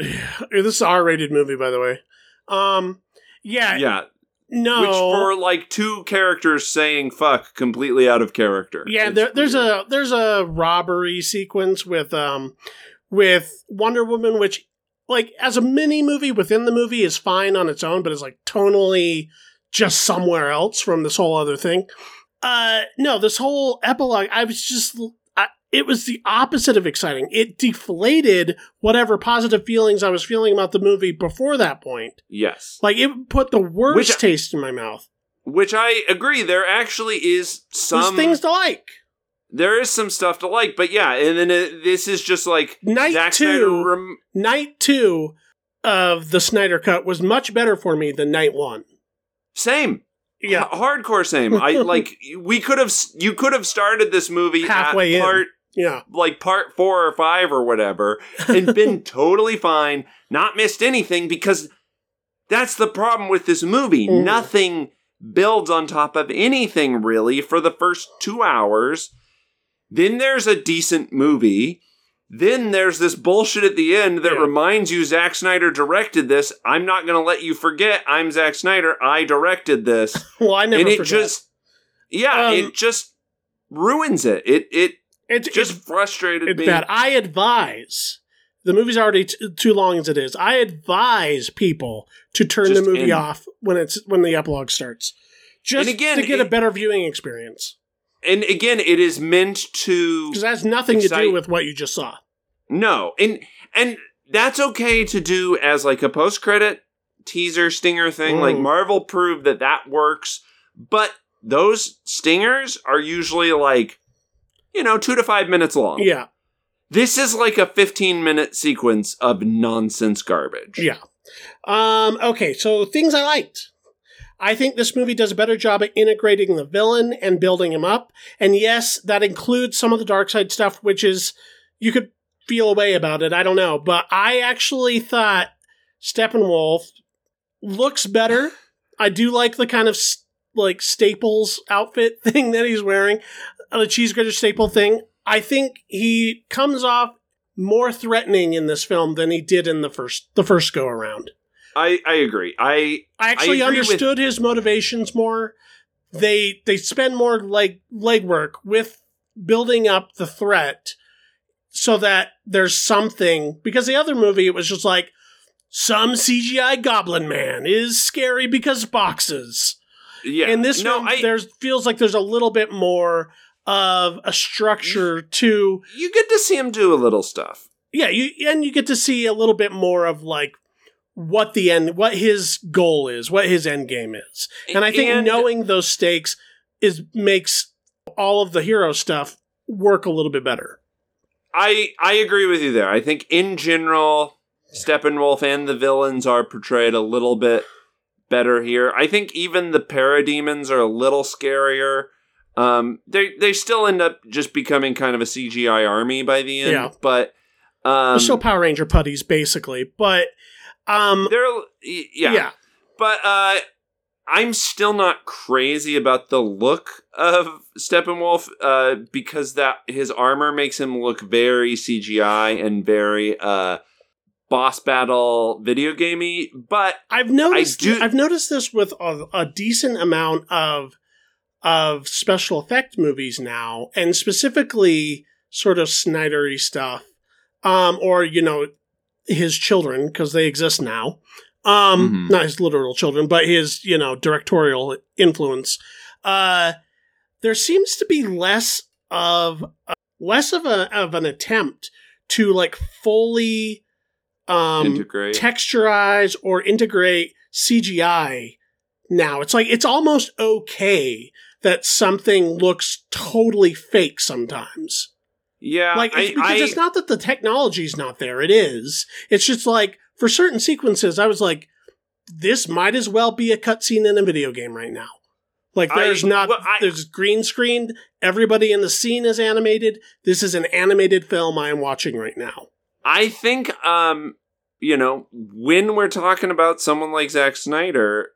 this is an R-rated movie, by the way. Um, yeah, Yeah, no, which for like two characters saying "fuck" completely out of character. yeah. There, there's a there's a robbery sequence with um with Wonder Woman, which like as a mini movie within the movie is fine on its own, but is like tonally just somewhere else from this whole other thing. Uh, no, this whole epilogue, I was just, I, it was the opposite of exciting. It deflated whatever positive feelings I was feeling about the movie before that point. yes, Like it put the worst Which- taste in my mouth. which I agree. There actually is There's some things to like. there is some stuff to like, but yeah, and then it, this is just like Night Zack two, Rem- night two of the Snyder Cut was much better for me than night one. same, Yeah, H- hardcore same. I like we could have you could have started this movie Halfway at in. part yeah, like part four or five or whatever and been totally fine, not missed anything because that's the problem with this movie. Mm. Nothing builds on top of anything really for the first two hours. Then there's a decent movie. Then there's this bullshit at the end that Yeah. reminds you Zack Snyder directed this. I'm not going to let you forget I'm Zack Snyder. I directed this. Well, I never and it just yeah, Um, it just ruins it. It it it's just it's, frustrated it's me. bad. I advise the movie's already t- too long as it is. I advise people to turn Just the movie end. off when it's when the epilogue starts, just again, to get a better viewing experience. And again, it is meant to Because that has nothing to do with what you just saw. no, and and that's okay to do as like a post credit teaser stinger thing. Like Mm. Marvel proved that that works, but those stingers are usually like you know two to five minutes long. Yeah, This is like a fifteen minute sequence of nonsense garbage. yeah. Um, okay, so things I liked. I think this movie does a better job at integrating the villain and building him up. And yes, that includes some of the Darkseid stuff, which is you could feel a way about it. I don't know, but I actually thought Steppenwolf looks better. I do like the kind of like Staples outfit thing that he's wearing, uh, the cheese grater staple thing. I think he comes off more threatening in this film than he did in the first the first go around. I I agree. I I actually with- understood his motivations more. They they spend more like legwork with building up the threat so that there's something because the other movie it was just like some CGI goblin man is scary because boxes. yeah. In this no, I, there's feels like there's a little bit more of a structure to you get to see him do a little stuff. yeah, you and you get to see a little bit more of like what the end what his goal is, what his end game is. And I think And- knowing those stakes is makes all of the hero stuff work a little bit better. I I agree with you there. I think in general, Steppenwolf and the villains are portrayed a little bit better here. I think even the parademons are a little scarier. Um, they they still end up just becoming kind of a CGI army by the end. Yeah. But um, still Power Ranger putties, basically. But um they're yeah. yeah. But uh, I'm still not crazy about the look of Steppenwolf uh, because that his armor makes him look very CGI and very uh, boss battle video gamey. But I've noticed do- I've noticed this with a, a decent amount of of special effect movies now, and specifically sort of Snydery stuff, um, or you know, his children because they exist now. Um, Mhm. not his literal children, but his you know directorial influence. Uh, there seems to be less of uh, less of a of an attempt to like fully um integrate. texturize or integrate CGI now. It's like it's almost okay that something looks totally fake sometimes. Yeah, Like it's I, because I- it's not that the technology's not there. It is. It's just like for certain sequences, I was like, this might as well be a cutscene in a video game right now. Like I- there's not well, I- there's green screened. Everybody in the scene is animated. This is an animated film I am watching right now. I think, um, you know, when we're talking about someone like Zack Snyder,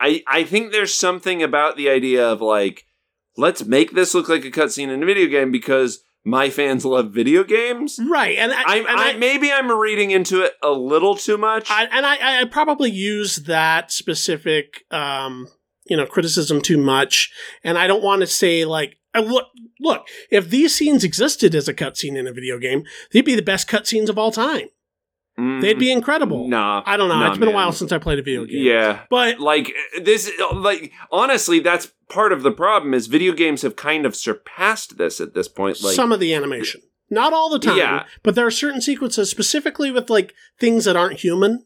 I I think there's something about the idea of like, let's make this look like a cutscene in a video game because my fans love video games. Right, and I, I, and I, maybe I'm reading into it a little too much. I, and I, I probably use that specific, um, you know, criticism too much. And I don't want to say like, uh, look, look. If these scenes existed as a cutscene in a video game, they'd be the best cutscenes of all time. Mm, They'd be incredible. Nah, I don't know. nah, it's been a while since I played a video game. Yeah, but like this. Like honestly, that's part of the problem. Is video games have kind of surpassed this at this point. Like some of the animation, not all the time, Yeah. but there are certain sequences, specifically with like things that aren't human,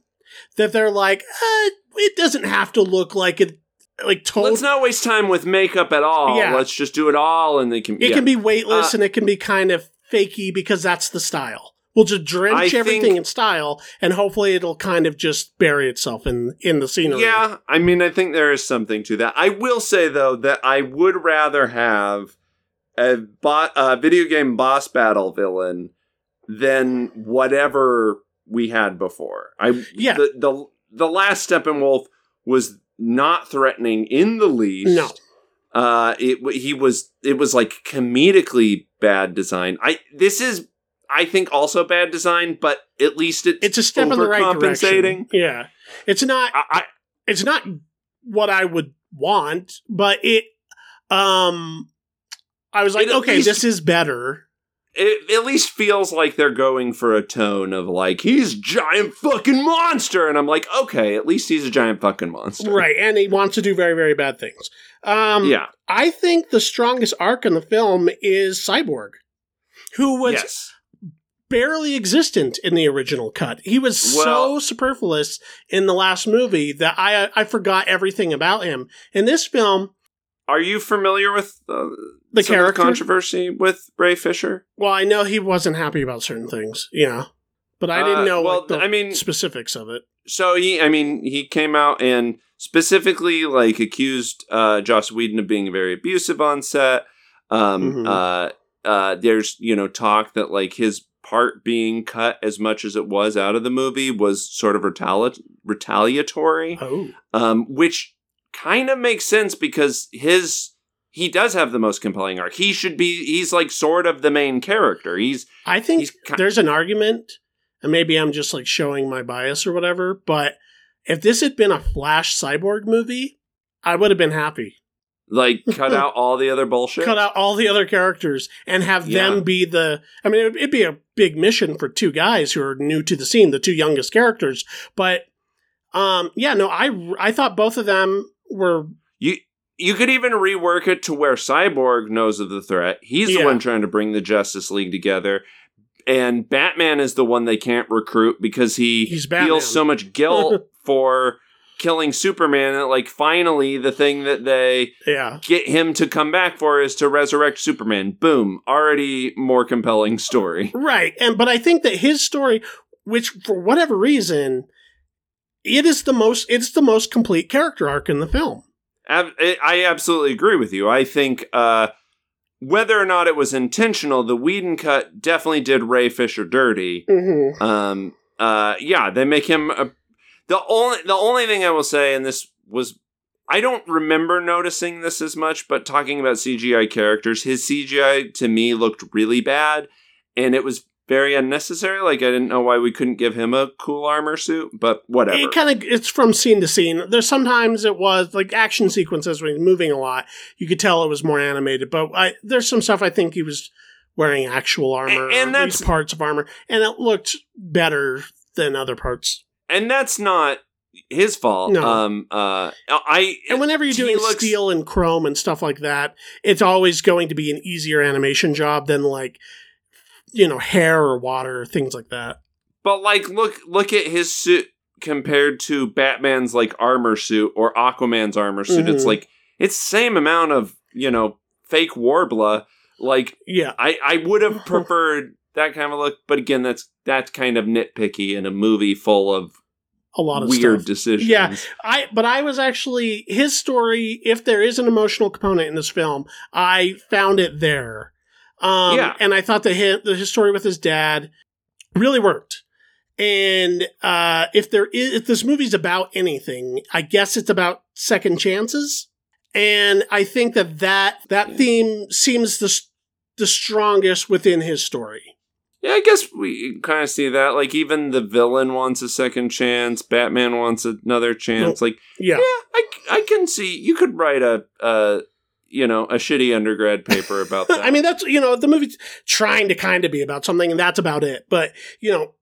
that they're like, uh, it doesn't have to look like it, like total. Let's not waste time with makeup at all. Yeah. Let's just do it all, and they can. It yeah. can be weightless Uh, and it can be kind of fakey because that's the style. We'll just drench I everything think- in style, and hopefully it'll kind of just bury itself in in the scenery. Yeah, I mean, I think there is something to that. I will say though that I would rather have a, bo- a video game boss battle villain than whatever we had before. I Yeah. The the, the last Steppenwolf was not threatening in the least. No. Uh, it he was it was like comedically bad design. I this is I think also bad design, but at least it's It's a step in the right direction. Yeah, it's not. I, I It's not what I would want, but it. Um, I was like, okay, least- this is better. it at least feels like they're going for a tone of like he's giant fucking monster, and I'm like, okay, at least he's a giant fucking monster, Right, and he wants to do very, very bad things. Um, Yeah. I think the strongest arc in the film is Cyborg, who was yes. Barely existent in the original cut. He was so superfluous in the last movie that I I forgot everything about him. In this film, Are you familiar with uh, The character? controversy with Ray Fisher? well, I know he wasn't happy about certain things, yeah, but I didn't Uh, know well, like, the I mean- specifics of it. So he, I mean, he came out and specifically like accused uh, Joss Whedon of being very abusive on set. Um, Mhm. uh, uh, there's you know talk that like his part being cut as much as it was out of the movie was sort of retali- retaliatory, Oh, um, which kind of makes sense because his he does have the most compelling arc. He should be he's like sort of the main character. He's I think He's there's an argument, and maybe I'm just like showing my bias or whatever. But if this had been a Flash Cyborg movie, I would have been happy. Like cut out all the other bullshit. cut out all the other characters and have Yeah. them be the i mean it'd, it'd be a big mission for two guys who are new to the scene the two youngest characters but um yeah no i i thought both of them were You you could even rework it to where Cyborg knows of the threat. He's the Yeah. one trying to bring the Justice League together. And Batman is the one they can't recruit because he feels so much guilt for killing Superman like finally the thing that they yeah get him to come back for is to resurrect Superman. Boom. Already more compelling story. right and but i think that his story which for whatever reason it is the most it's the most complete character arc in the film I I absolutely agree with you. I think uh, whether or not it was intentional, the Whedon cut definitely did Ray Fisher dirty. mm-hmm. Um, uh, yeah, they make him a, the only the only thing I will say, and this was I don't remember noticing this as much, but talking about CGI characters, his CGI to me looked really bad, and it was very unnecessary. Like I didn't know why we couldn't give him a cool armor suit, but whatever. It kind of it's from scene to scene. There's sometimes it was like action sequences when he's moving a lot. You could tell it was more animated, but I, there's some stuff I think he was wearing actual armor And- and that's- parts of armor, and it looked better than other parts. And that's not his fault. No. Um, uh, I And whenever you're doing looks- steel and chrome and stuff like that, it's always going to be an easier animation job than like you know hair or water or things like that. But like, look, look at his suit compared to Batman's like armor suit or Aquaman's armor suit. It's Mhm. like it's same amount of you know fake warbler. Like Yeah, I, I would have preferred that kind of look, but again, that's that's kind of nitpicky in a movie full of a lot of weird stuff. decisions. Yeah. I but I was actually his story. If there is an emotional component in this film, I found it there. Um, Yeah. and I thought that his, his story with his dad really worked. And uh, if there is, if this movie's about anything, I guess it's about second chances. And I think that that that Yeah. theme seems the the strongest within his story. Yeah, I guess we kind of see that. Like even the villain wants a second chance. Batman wants another chance. Like Yeah. Yeah, I, I can see you could write a uh you know a shitty undergrad paper about that. I mean, that's you know the movie's trying to kind of be about something, and that's about it. But you know,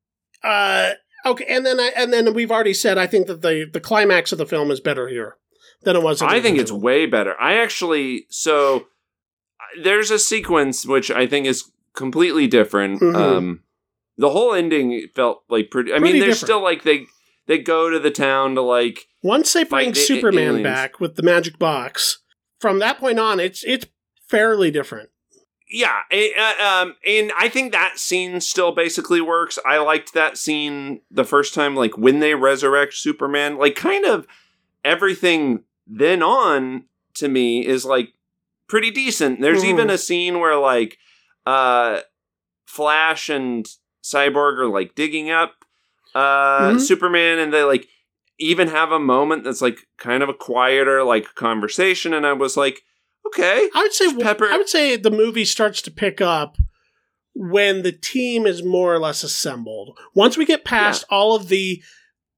uh, okay, and then I, and then we've already said I think that the the climax of the film is better here than it was. in I think it's way better. I actually so there's a sequence which I think is completely different. Mhm. Um, the whole ending felt like pretty. I Pretty mean, there's different. still like they they go to the town to like once they bring Superman aliens. back with the magic box. From that point on, it's it's fairly different. yeah, it, uh, um, and I think that scene still basically works. I liked that scene the first time, like when they resurrect Superman. Like, kind of everything then on to me is like pretty decent. There's Mhm. even a scene where like uh, Flash and Cyborg are like digging up uh, Mhm. Superman, and they like even have a moment that's like kind of a quieter like conversation. And I was like, okay, I would say Pepper- I would say the movie starts to pick up when the team is more or less assembled. Once we get past all of the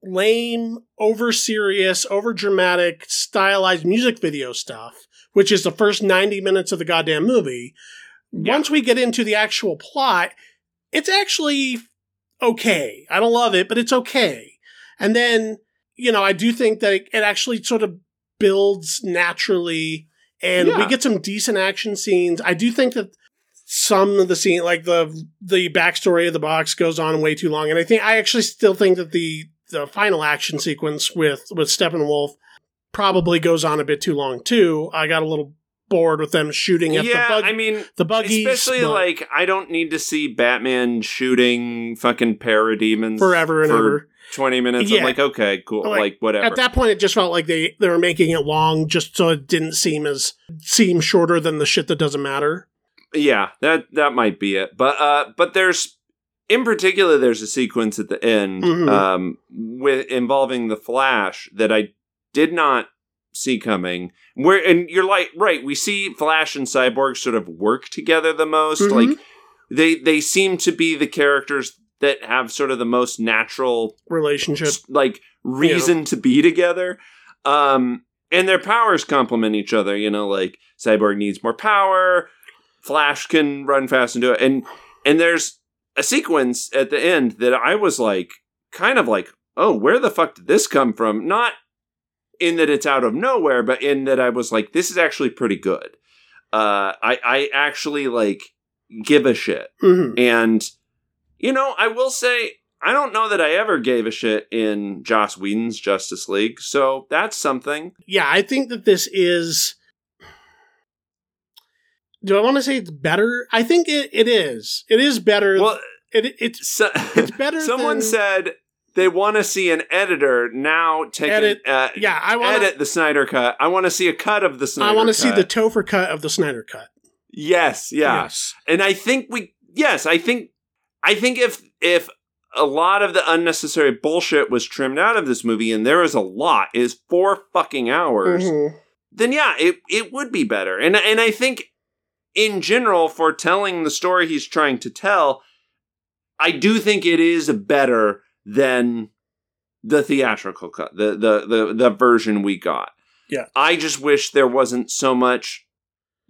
lame, over serious, over dramatic, stylized music video stuff, which is the first 90 minutes of the goddamn movie, Yeah. once we get into the actual plot, it's actually okay. I don't love it, but it's okay. And then, you know, I do think that it, it actually sort of builds naturally and we get some decent action scenes. I do think that some of the scene, like the the backstory of the box, goes on way too long, and I think I actually still think that the the final action sequence with with Steppenwolf probably goes on a bit too long too. I got a little bored with them shooting at yeah, the bug, I mean, the buggies, especially but like I don't need to see Batman shooting fucking parademons forever and for ever. twenty minutes. Yeah. I'm like, okay, cool, Like, like, whatever. At that point, it just felt like they they were making it long just so it didn't seem as seem shorter than the shit that doesn't matter. yeah, that that might be it. But uh, but there's in particular there's a sequence at the end Mhm. um with involving the Flash that I did not see coming. Where and you're like right, we see Flash and Cyborg sort of work together the most. Mhm. Like they they seem to be the characters that have sort of the most natural Relationship. like reason to be together. Um, and their powers complement each other. You know, like Cyborg needs more power, Flash can run fast and do it, and and there's a sequence at the end that I was like, kind of like, oh, where the fuck did this come from? Not in that it's out of nowhere, but in that I was like, this is actually pretty good. Uh, I I actually like give a shit. hmm And, you know, I will say, I don't know that I ever gave a shit in Joss Whedon's Justice League. So that's something. Yeah, I think that this is. Do I want to say it's better? I think it, it is. It is better. Well, it, it's so, it's better. someone than- said they want to see an editor now take Edit- uh, Yeah, I want to edit the Snyder cut. I want to see a cut of the Snyder I want to see the Topher cut of the Snyder cut. Yes, yeah. Yes. And I think we yes, I think I think if if a lot of the unnecessary bullshit was trimmed out of this movie and there is a lot is four fucking hours. Mhm. then yeah, it it would be better. And and I think in general for telling the story he's trying to tell, I do think it is better than the theatrical cut, the the the the version we got. Yeah. I just wish there wasn't so much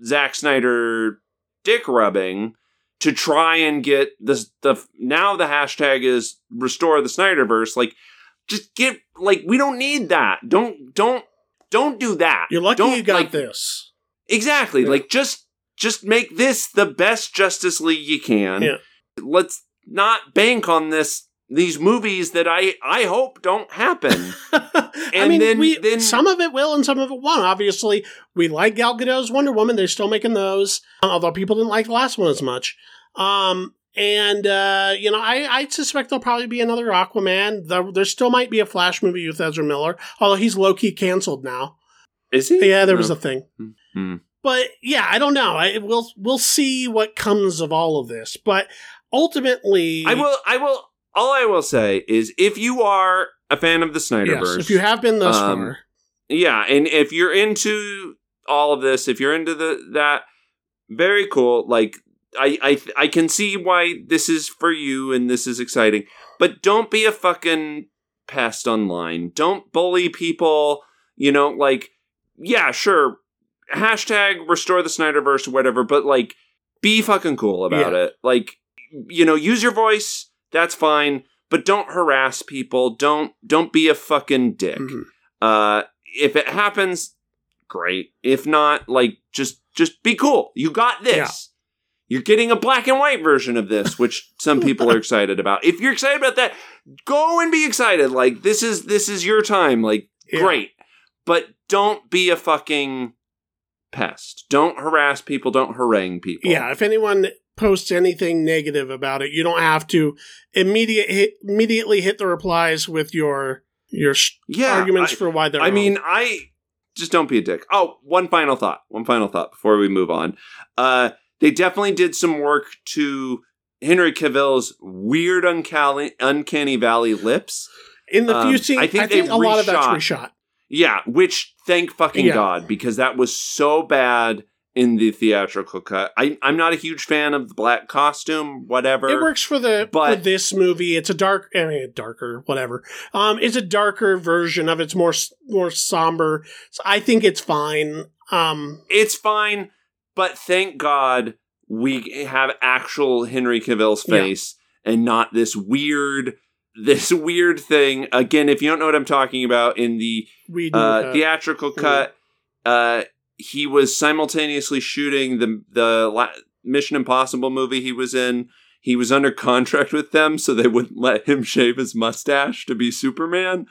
Zack Snyder dick rubbing to try and get this the now the hashtag is restore the Snyderverse. Like just get like we don't need that. Don't don't don't do that. You're lucky Don't, you got like, this. Exactly. Yeah. Like just just make this the best Justice League you can. Yeah. Let's not bank on this these movies that I I hope don't happen. I And mean, then- we then- some of it will and some of it won't. Obviously, we like Gal Gadot's Wonder Woman. They're still making those, although people didn't like the last one as much. Um, and uh, you know, I, I suspect there'll probably be another Aquaman. There, there still might be a Flash movie with Ezra Miller, although he's low key canceled now. Is he? Yeah, there was Oh. a thing. Hmm. But yeah, I don't know. I we'll we'll see what comes of all of this. But ultimately, I will I will all I will say is if you are a fan of the Yes, Snyderverse, if you have been thus um, far, Yeah, and if you're into all of this, if you're into the that, very cool. Like I I I can see why this is for you and this is exciting. But don't be a fucking pest online. Don't bully people. You know, like yeah, sure. Hashtag restore the Snyderverse or whatever, but like be fucking cool about Yeah. it. Like you know, use your voice. That's fine. But don't harass people. Don't don't be a fucking dick. Mhm. Uh, if it happens, great. If not, like just just be cool. You got this. Yeah. You're getting a black and white version of this, which some people are excited about. If you're excited about that, go and be excited. Like this is this is your time. Like Yeah. great. But don't be a fucking pest. Don't harass people. Don't harangue people. Yeah, if anyone posts anything negative about it, you don't have to immediate hit, immediately hit the replies with your your yeah. arguments I- for why they're. I wrong. mean, I just don't be a dick. Oh, one final thought. One final thought before we move on. Uh, they definitely did some work to Henry Cavill's weird, uncanny, uncanny valley lips. in the um, few scenes, I I think think, they a lot of that's reshot- reshot. Yeah, which thank fucking Yeah. God because that was so bad in the theatrical cut. I, I'm not a huge fan of the black costume, whatever. It works for the But- for this movie. It's a dark, I mean, a darker, whatever. Um, it's a darker version of it. it's more more somber. So I think it's fine. Um, It's fine, but thank God we have actual Henry Cavill's Yeah. face and not this weird this weird thing. Again, if you don't know what I'm talking about, in the we uh, theatrical cut, uh, he was simultaneously shooting the the la- Mission Impossible movie he was in. He was under contract with them, so they wouldn't let him shave his mustache to be Superman.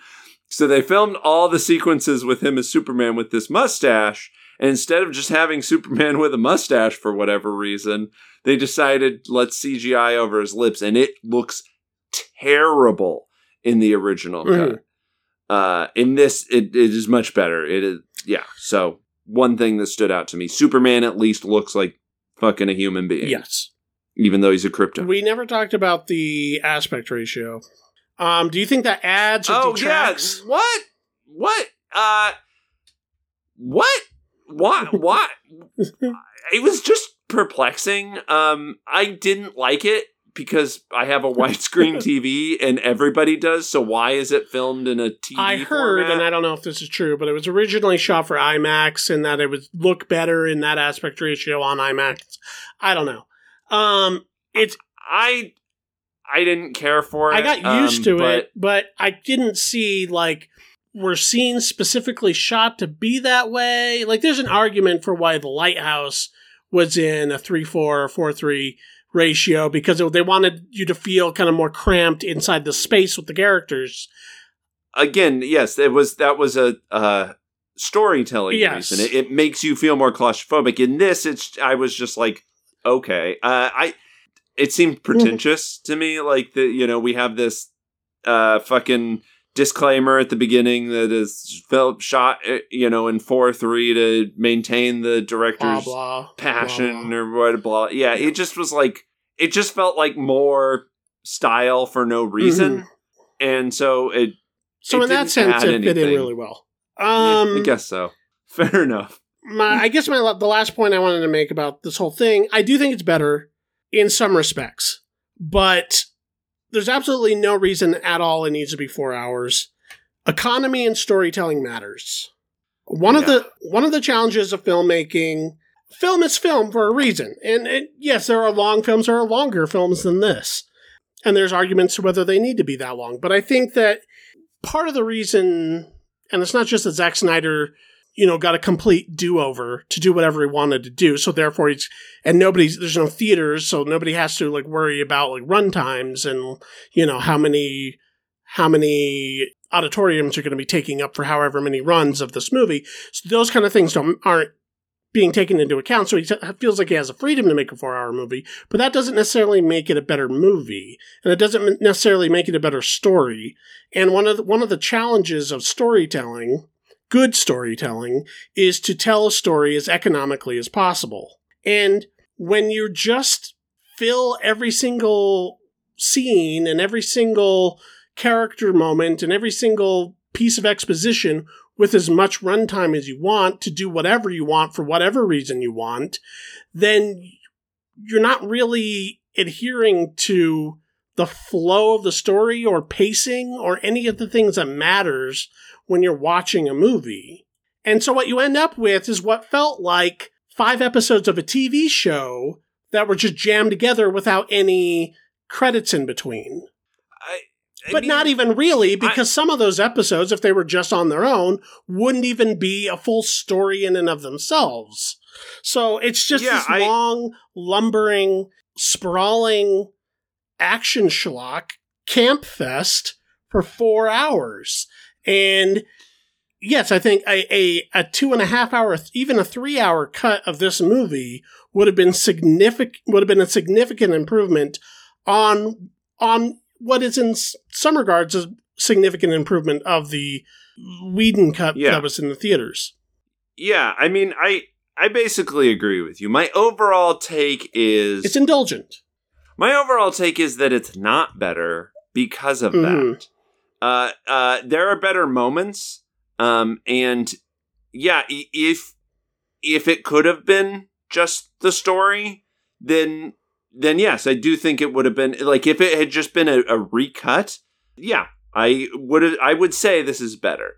So they filmed all the sequences with him as Superman with this mustache. And instead of just having Superman with a mustache for whatever reason, they decided let's CGI over his lips, and it looks terrible in the original Mhm. cut. Uh, in this, it, it is much better. It is, yeah. So one thing that stood out to me: Superman at least looks like fucking a human being, yes. even though he's a Krypton. We never talked about the aspect ratio. Um, do you think that adds or oh detracts? yeah, what? What? Uh, what? What? What? it was just perplexing. Um, I didn't like it because I have a widescreen TV and everybody does. So why is it filmed in a TV? I heard, format? and I don't know if this is true, but it was originally shot for IMAX, and that it would look better in that aspect ratio on IMAX. I don't know. Um, it's I I didn't care for it. I got used um, to but it, but I didn't see like were scenes specifically shot to be that way. Like, there's an argument for why the lighthouse was in a three four or four three ratio because it- they wanted you to feel kind of more cramped inside the space with the characters. Again, yes, it was that was a uh, storytelling Yes. reason. It, it makes you feel more claustrophobic. In this, it's I was just like, okay, uh, I. It seemed pretentious to me. Like the you know we have this uh fucking disclaimer at the beginning that is felt shot uh, you know in four three to maintain the director's blah passion blah, or what blah. Yeah it just was like it just felt like more style for no reason. Mhm. and so it So it in that sense, it fit in really well. yeah, Um, i guess so. Fair enough. My, I guess my the last point I wanted to make about this whole thing, I do think it's better in some respects, but there's absolutely no reason at all it needs to be four hours. Economy and storytelling matters. One of the one of the challenges of filmmaking, film is film for a reason, and it, yes, there are long films, there are longer films than this, and there's arguments to whether they need to be that long. But I think that part of the reason, and it's not just that Zack Snyder you know, got a complete do over to do whatever he wanted to do. So therefore he's, and nobody's, there's no theaters, so nobody has to like worry about like run times and, you know, how many, how many auditoriums are going to be taking up for however many runs of this movie. So those kind of things don't, aren't being taken into account. So he t- feels like he has the freedom to make a four hour movie, but that doesn't necessarily make it a better movie. And it doesn't necessarily make it a better story. And one of the, one of the challenges of storytelling good storytelling is to tell a story as economically as possible. And when you just fill every single scene and every single character moment and every single piece of exposition with as much runtime as you want to do whatever you want for whatever reason you want, then you're not really adhering to the flow of the story or pacing or any of the things that matters when you're watching a movie. And so what you end up with is what felt like five episodes of a TV show that were just jammed together without any credits in between. I, I but mean, not even really, because some of those episodes, if they were just on their own, wouldn't even be a full story in and of themselves. So it's just Yeah, this I- long, lumbering, sprawling action schlock camp fest for four hours. And yes, I think a, a, a two and a half hour, even a three hour cut of this movie would have been significant, would have been a significant improvement on, on what is in some regards a significant improvement of the Whedon cut Yeah. that was in the theaters. yeah i mean i i basically agree with you my overall take is It's indulgent. My overall take is that it's not better because of Mhm. that. Uh, uh, there are better moments, um, and yeah, if if it could have been just the story, then then yes, I do think it would have been like if it had just been a, a recut. Yeah, I would I would say this is better.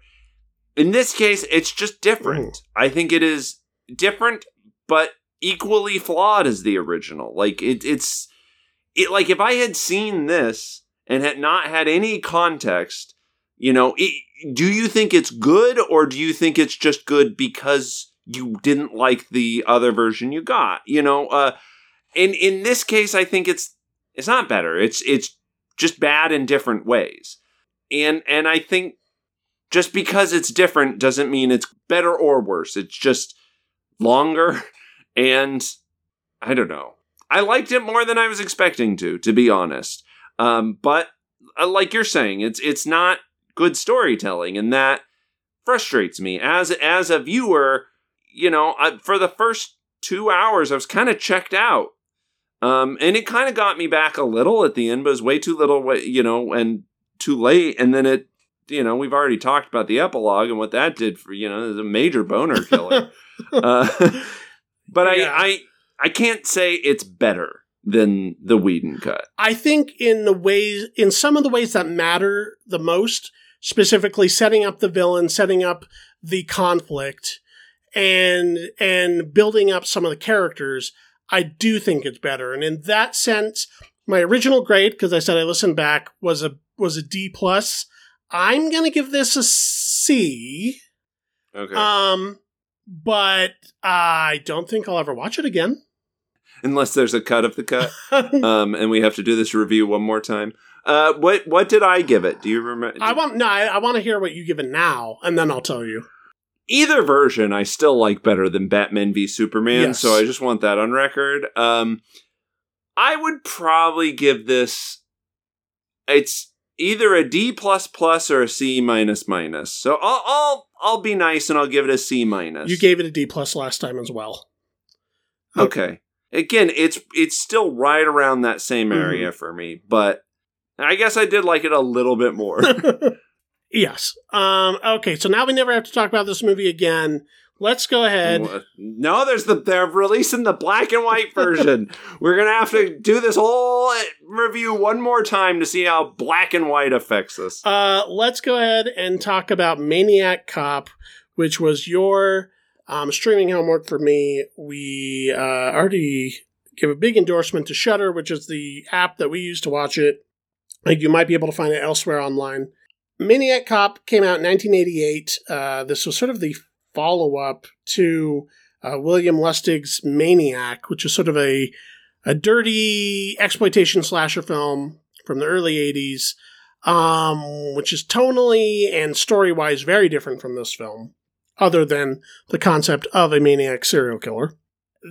In this case, it's just different. I think it is different, but equally flawed as the original. Like it, it's it like if I had seen this and had not had any context, you know, it, do you think it's good or do you think it's just good because you didn't like the other version you got? You know, uh in in this case I think it's it's not better. It's it's just bad in different ways. And and I think just because it's different doesn't mean it's better or worse. It's just longer and I don't know. I liked it more than I was expecting to, to be honest. Um, but uh, like you're saying, it's it's not good storytelling, and that frustrates me as as a viewer. You know, I, for the first two hours, I was kind of checked out, um, and it kind of got me back a little at the end, but it was way too little, you know, and too late. And then it, you know, we've already talked about the epilogue and what that did for you know, a major boner killer. uh, but Yeah. I, I I can't say it's better than the Whedon cut. I think in the ways, in some of the ways that matter the most, specifically setting up the villain, setting up the conflict, and and building up some of the characters, I do think it's better. And in that sense, my original grade, because I said I listened back, was a was a D plus. I'm gonna give this a C. Okay. Um, but I don't think I'll ever watch it again. Unless there's a cut of the cut, um, and we have to do this review one more time. Uh, what what did I give it? Do you remember? I want no, I, I want to hear what you give it now, and then I'll tell you. either version I still like better than Batman v Superman, Yes. so I just want that on record. Um I would probably give this it's either a D plus plus or a C minus minus. So I'll I'll I'll be nice and I'll give it a C minus. You gave it a D plus last time as well. Okay. Again, it's it's still right around that same Mm-hmm. area for me, but I guess I did like it a little bit more. yes. Um. Okay. So now we never have to talk about this movie again. Let's go ahead. No, there's the they're releasing the black and white version. We're gonna have to do this whole review one more time to see how black and white affects us. Uh, let's go ahead and talk about Maniac Cop, which was your um, streaming homework for me. We uh, already give a big endorsement to Shudder, which is the app that we use to watch it. Like you might be able to find it elsewhere online. Maniac Cop came out in 1988. Uh, this was sort of the follow up to uh, William Lustig's Maniac, which is sort of a a dirty exploitation slasher film from the early 80s um, which is tonally and story wise very different from this film, other than the concept of a maniac serial killer.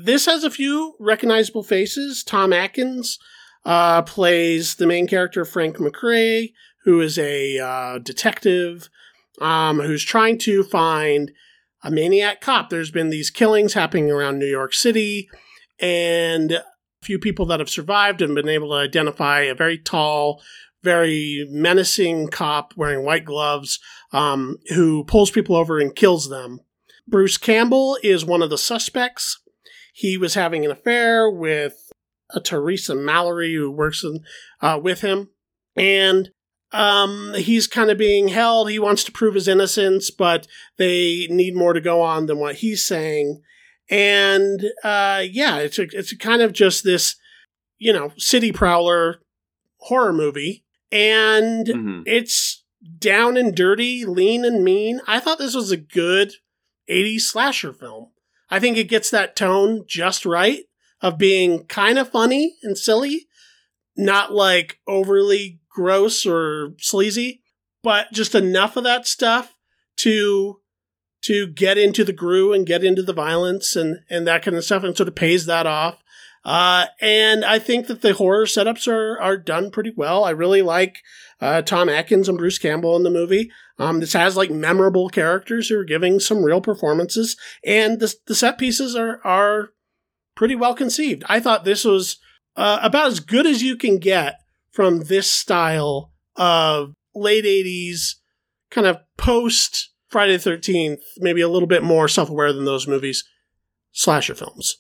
This has a few recognizable faces. Tom Atkins uh, plays the main character, Frank McCrae, who is a uh, detective um, who's trying to find a maniac cop. There's been these killings happening around New York City, and a few people that have survived and been able to identify a very tall, very menacing cop wearing white gloves um, who pulls people over and kills them. Bruce Campbell is one of the suspects. He was having an affair with a Teresa Mallory who works in, uh, with him, and um, he's kind of being held. He wants to prove his innocence, but they need more to go on than what he's saying. And uh, yeah, it's a, it's kind of just this, you know, city prowler horror movie, and Mhm. it's down and dirty, lean and mean. I thought this was a good 80s slasher film. I think it gets that tone just right of being kind of funny and silly, not like overly gross or sleazy, but just enough of that stuff to to get into the groove and get into the violence and and that kind of stuff and sort of pays that off. Uh, and I think that the horror setups are are done pretty well. I really like uh, Tom Atkins and Bruce Campbell in the movie. Um, this has like memorable characters who are giving some real performances, and the the set pieces are are pretty well conceived. I thought this was uh, about as good as you can get from this style of late '80s kind of post Friday the Thirteenth, maybe a little bit more self aware than those movies, slasher films.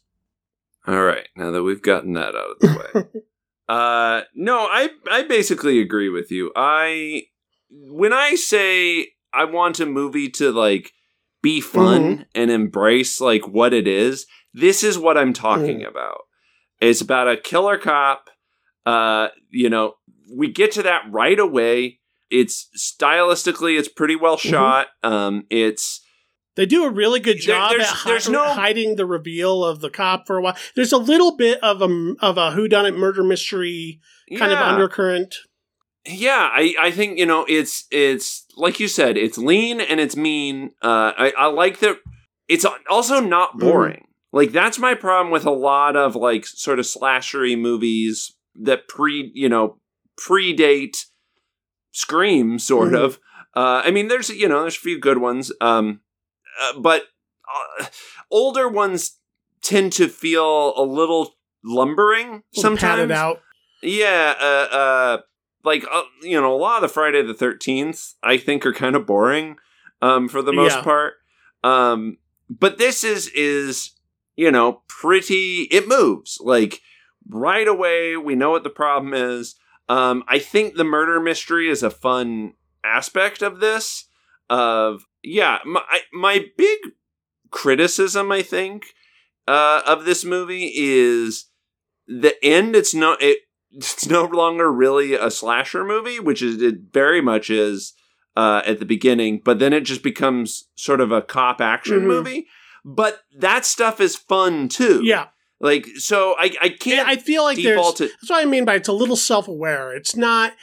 All right, now that we've gotten that out of the way. uh no, I I basically agree with you. I when I say I want a movie to like be fun and embrace like what it is, this is what I'm talking about. It's about a killer cop. Uh, you know, we get to that right away. It's stylistically, it's pretty well Mhm. shot. Um, it's They do a really good There- job there's- at hi- there's no- hiding the reveal of the cop for a while. There's a little bit of a of a whodunit murder mystery kind of undercurrent. Yeah, I, I think you know it's it's like you said, it's lean and it's mean. Uh, I, I like that. It's also not boring. Like that's my problem with a lot of like sort of slashery movies that pre you know predate Scream, sort Mhm. of. Uh, I mean, there's you know there's a few good ones, um, uh, but uh, older ones tend to feel a little lumbering sometimes. out. Yeah, uh, uh, like uh, you know, a lot of the Friday the Thirteenth, I think, are kind of boring, um, for the most Yeah. part. Um, but this is is you know pretty. It moves like right away. We know what the problem is. Um, I think the murder mystery is a fun aspect of this. Of yeah, my my big criticism, I think, uh, of this movie is the end. It's not it. It's no longer really a slasher movie, which is it very much is uh, at the beginning, but then it just becomes sort of a cop action Mhm. movie. But that stuff is fun too. Yeah, like so I I can't I feel like there's. default to That's what I mean by it's a little self aware. It's not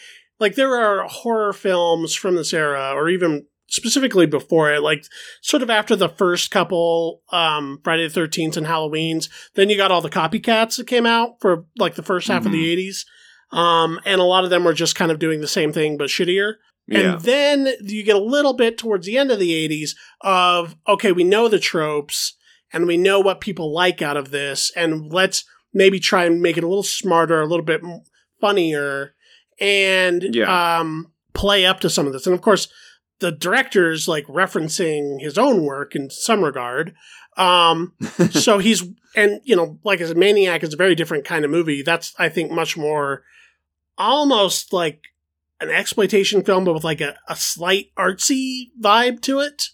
like there are horror films from this era, or even specifically before it, like sort of after the first couple um, Friday the Thirteenth and Halloween's. Then you got all the copycats that came out for like the first half of the eighties, um, and a lot of them were just kind of doing the same thing but shittier. yeah. And then you get a little bit towards the end of the 80s of, okay, we know the tropes and we know what people like out of this, and let's maybe try and make it a little smarter, a little bit funnier, and Yeah. um, play up to some of this. And of course, the director's like referencing his own work in some regard. Um, so he's, and you know, like as a Maniac is a very different kind of movie. That's, I think, much more almost like an exploitation film, but with like a, a slight artsy vibe to it.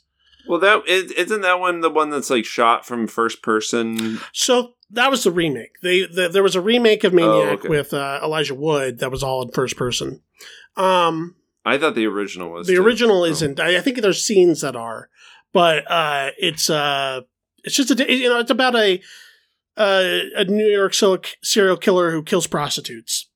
Well, that is, isn't that one the one that's like shot from first person. So that was the remake. They the, there was a remake of Maniac Oh, okay. with uh, Elijah Wood that was all in first person. Um, I thought the original was the too. original Oh. isn't. I, I think there's scenes that are, but uh, it's uh, it's just a you know it's about a uh, a New York serial killer who kills prostitutes,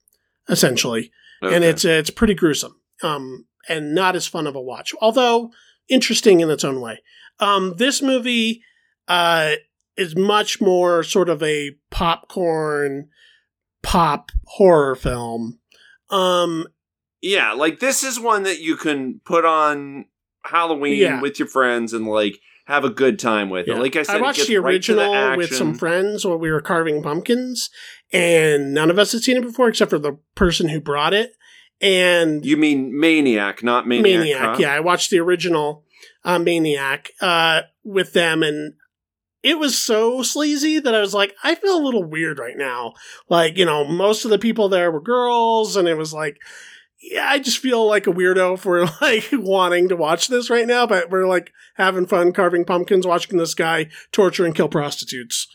essentially. and it's it's pretty gruesome um and not as fun of a watch although interesting in its own way um this movie uh is much more sort of a popcorn pop horror film um yeah, like this is one that you can put on Halloween Yeah. with your friends and like have a good time with. yeah. it. Like I said, I watched the right to the original with some friends while we were carving pumpkins and none of us had seen it before except for the person who brought it and You mean Maniac, not Maniac? Maniac. Cop? Yeah, I watched the original uh, Maniac uh, with them, and it was so sleazy that I was like, I feel a little weird right now. Like, you know, most of the people there were girls, and it was like, yeah, I just feel like a weirdo for like wanting to watch this right now, but we're like having fun carving pumpkins, watching this guy torture and kill prostitutes.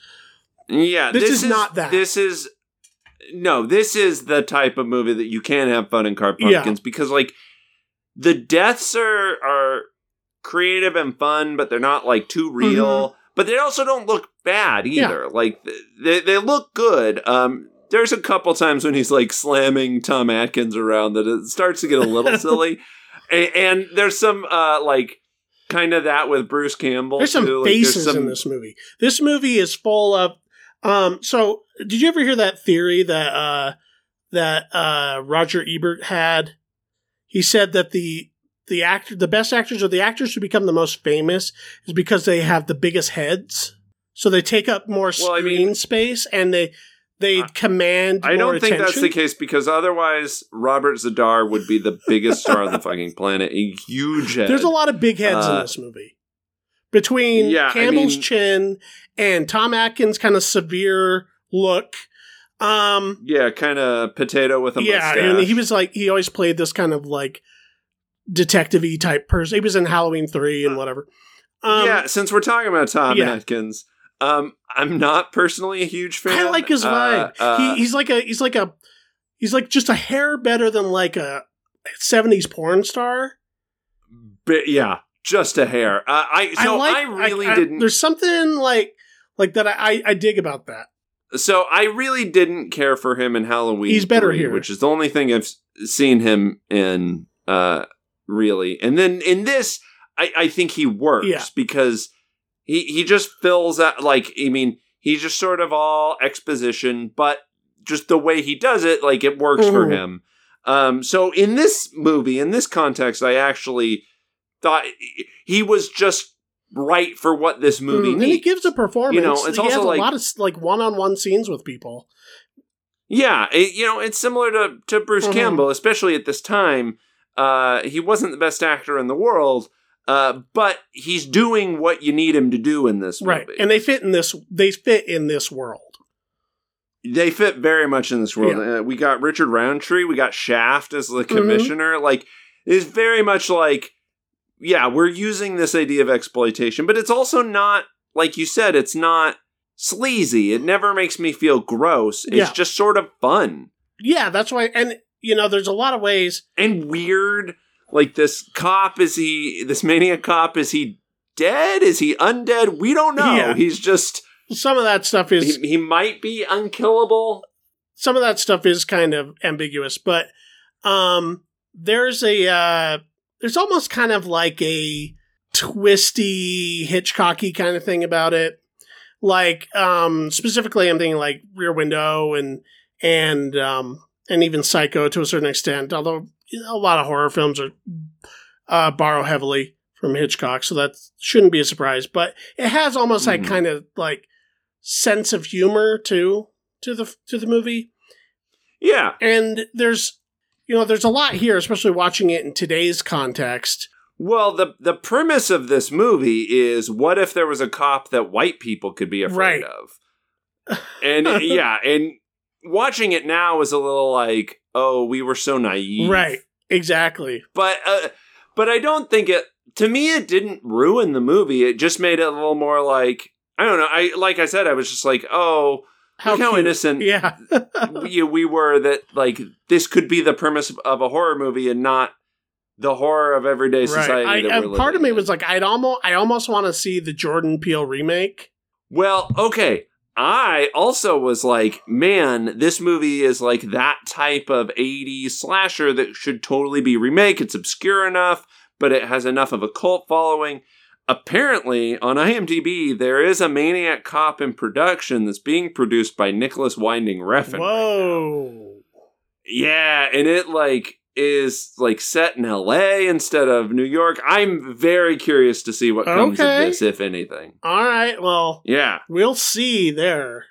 Yeah, This is not that. This is no, this is the type of movie that you can have fun and carve Yeah. pumpkins because like the deaths are are creative and fun, but they're not like too real. But they also don't look bad Mm-hmm. Yeah. either. Like they they look good. Um, there's a couple times when he's like slamming Tom Atkins around that it starts to get a little silly, and, and there's some uh like kind of that with Bruce Campbell. There's some too. Like, faces some- in this movie. This movie is full of. Um, so, did you ever hear that theory that uh, that uh, Roger Ebert had? He said that the the actor, the best actors, or the actors who become the most famous, is because they have the biggest heads. So they take up more Well, I screen mean- space, and they they I- command. I don't think that's the case because otherwise Robert Z'Dar would be the biggest star on the fucking planet. A huge head. There's a lot of big heads in Uh, this movie. Between yeah, I Campbell's mean- chin and Tom Atkins' kind of severe look. Um, Yeah, kind of potato with a yeah, mustache. and he was like he always played this kind of like detective-y type person. He was in Halloween three and whatever. Um, yeah, since we're talking about Tom yeah. Atkins, um, I'm not personally a huge fan. I like his vibe. Uh, uh, he, he's like a he's like a he's like just a hair better than like a '70s porn star. but yeah, just a hair. Uh, I so I, like, really I- didn't. There's something like like that. I I, I dig about that. So I really didn't care for him in Halloween. He's better 3, here. which is the only thing I've seen him in. Uh, really, and then in this, I, I think he works Yeah. because he he just fills out like I mean he's just sort of all exposition, but just the way he does it, like it works for Mhm. him. Um, so in this movie, in this context, I actually thought he was just right for what this movie Mm, and needs. he gives a performance. You know, it's he also has like- a lot of like one-on-one scenes with people. Yeah, it, you know, it's similar to to Bruce Mhm. Campbell, especially at this time. Uh, he wasn't the best actor in the world, uh, but he's doing what you need him to do in this movie. Right, and they fit in this. They fit in this world. they fit very much in this world. Uh, we got Richard Roundtree, we got Shaft as the Mm-hmm. commissioner. Like, it's very much like, yeah, we're using this idea of exploitation, but it's also not like you said. It's not sleazy. It never makes me feel gross. It's Yeah. just sort of fun. Yeah, that's why. And you know, there's a lot of ways. and weird. Like this cop, is he this maniac cop? Is he dead? Is he undead? We don't know. Yeah. He's just Some of that stuff is he, he might be unkillable. some of that stuff is kind of ambiguous, but um, there's a uh, there's almost kind of like a twisty Hitchcocky kind of thing about it. Like um, specifically, I'm thinking like Rear Window and and um, and even Psycho to a certain extent. Although a lot of horror films are uh, borrow heavily from Hitchcock, so that shouldn't be a surprise. But it has almost Mhm. like kind of like sense of humor too to the to the movie Yeah, and there's you know there's a lot here especially watching it in today's context Well, the the premise of this movie is what if there was a cop that white people could be afraid Right. of? And yeah, and watching it now is a little like, oh, we were so naive. right exactly But uh, but I don't think it to me it didn't ruin the movie. It just made it a little more like I don't know. I like I said I was just like, oh, look how innocent yeah we, we were that like this could be the premise of a horror movie and not the horror of everyday right society I, that and we're part of me in. was like i'd almost i almost want to see the jordan peele remake Well, okay. I also was like, man, this movie is like that type of 80s slasher that should totally be remake. It's obscure enough, but it has enough of a cult following. Apparently, on IMDb, there is a Maniac Cop in production that's being produced by Nicolas Winding Refn. whoa Yeah, and it like is like set in LA instead of New York. I'm very curious to see what comes Okay. of this, if anything. all right well Yeah. we'll see there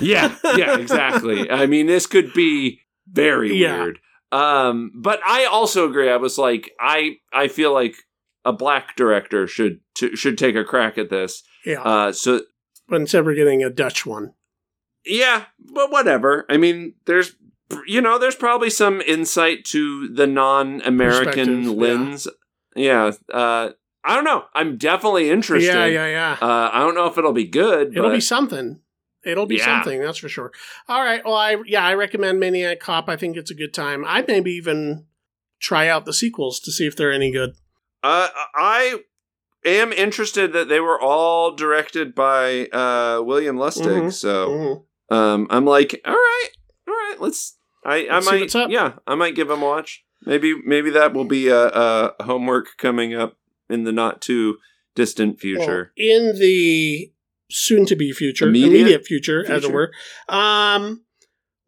yeah, yeah, exactly. I mean, this could be very Yeah. weird. Um, but I also agree. I was like, I I feel like a black director should to, should take a crack at this. yeah Uh, so but instead we're getting a dutch one yeah, but whatever. I mean, there's you know, there's probably some insight to the non-American Perspective, yeah. lens. Yeah. Uh, I don't know. I'm definitely interested. yeah yeah yeah Uh, I don't know if it'll be good. It'll but- be something. It'll be Yeah. something, that's for sure. All right. Well, I yeah, I recommend Maniac Cop. I think it's a good time. I'd maybe even try out the sequels to see if they're any good. Uh, I am interested that they were all directed by uh, William Lustig. Mhm. So Mhm. um, I'm like, all right, all right, let's. I, I might, yeah, I might give them a watch. Maybe, maybe that will be a, a homework coming up in the not too distant future. Well, in the soon to be future, Immediate immediate, future, as it were, um,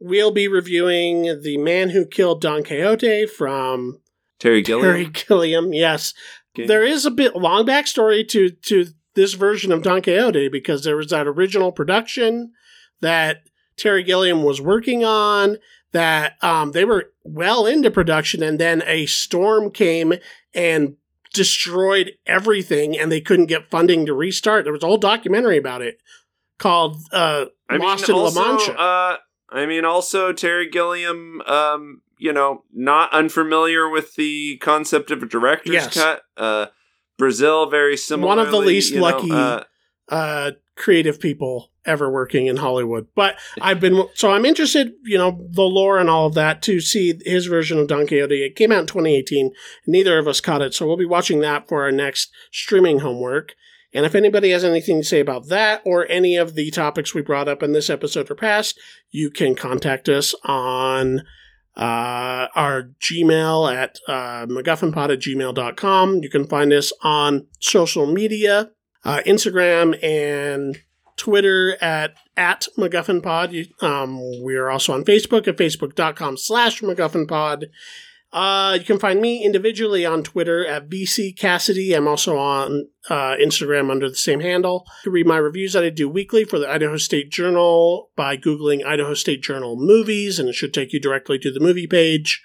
we'll be reviewing The Man Who Killed Don Quixote from Terry Gilliam. Terry Gilliam. Yes. Okay. There is a bit long backstory to to this version of Don Quixote because there was that original production that Terry Gilliam was working on that um, they were well into production and then a storm came and destroyed everything and they couldn't get funding to restart. There was a whole documentary about it called uh, I Lost mean, in La also, Mancha. Uh, I mean, also Terry Gilliam. Um, you know, not unfamiliar with the concept of a director's Yes. cut. Uh, Brazil, very similar. One of the least you know, lucky- uh, uh, creative people ever working in Hollywood. But I've been so I'm interested, you know, the lore and all of that to see his version of Don Quixote. It came out in 2018. Neither of us caught it, so we'll be watching that for our next streaming homework. And if anybody has anything to say about that or any of the topics we brought up in this episode or past, you can contact us on uh, our Gmail at uh, MacGuffinPod at gmail.com. You can find us on social media uh, Instagram and Twitter at at MacGuffinPod. Um, we are also on Facebook at facebook.com slash MacGuffinPod. Uh, you can find me individually on Twitter at BC Cassidy. I'm also on uh, Instagram under the same handle. You can read my reviews that I do weekly for the Idaho State Journal by Googling Idaho State Journal movies, and it should take you directly to the movie page.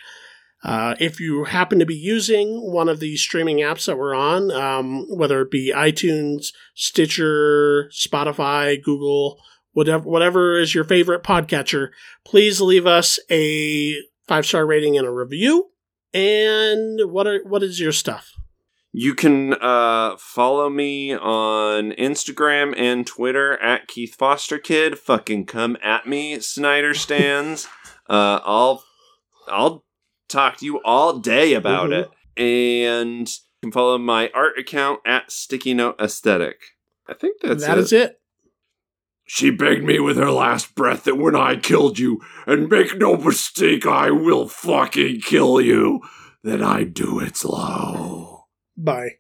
Uh, if you happen to be using one of the streaming apps that we're on, um, whether it be iTunes, Stitcher, Spotify, Google, whatever, whatever is your favorite podcatcher, please leave us a five star rating and a review. And what are what is your stuff? You can uh, follow me on Instagram and Twitter at Keith Foster Kid. Fucking come at me, Snyder stands. uh, I'll I'll talk to you all day about Mhm. it. And you can follow my art account at Sticky Note Aesthetic. I think that's That it. is it. She begged me with her last breath that when I killed you, and make no mistake, I will fucking kill you, that I do it slow. Bye.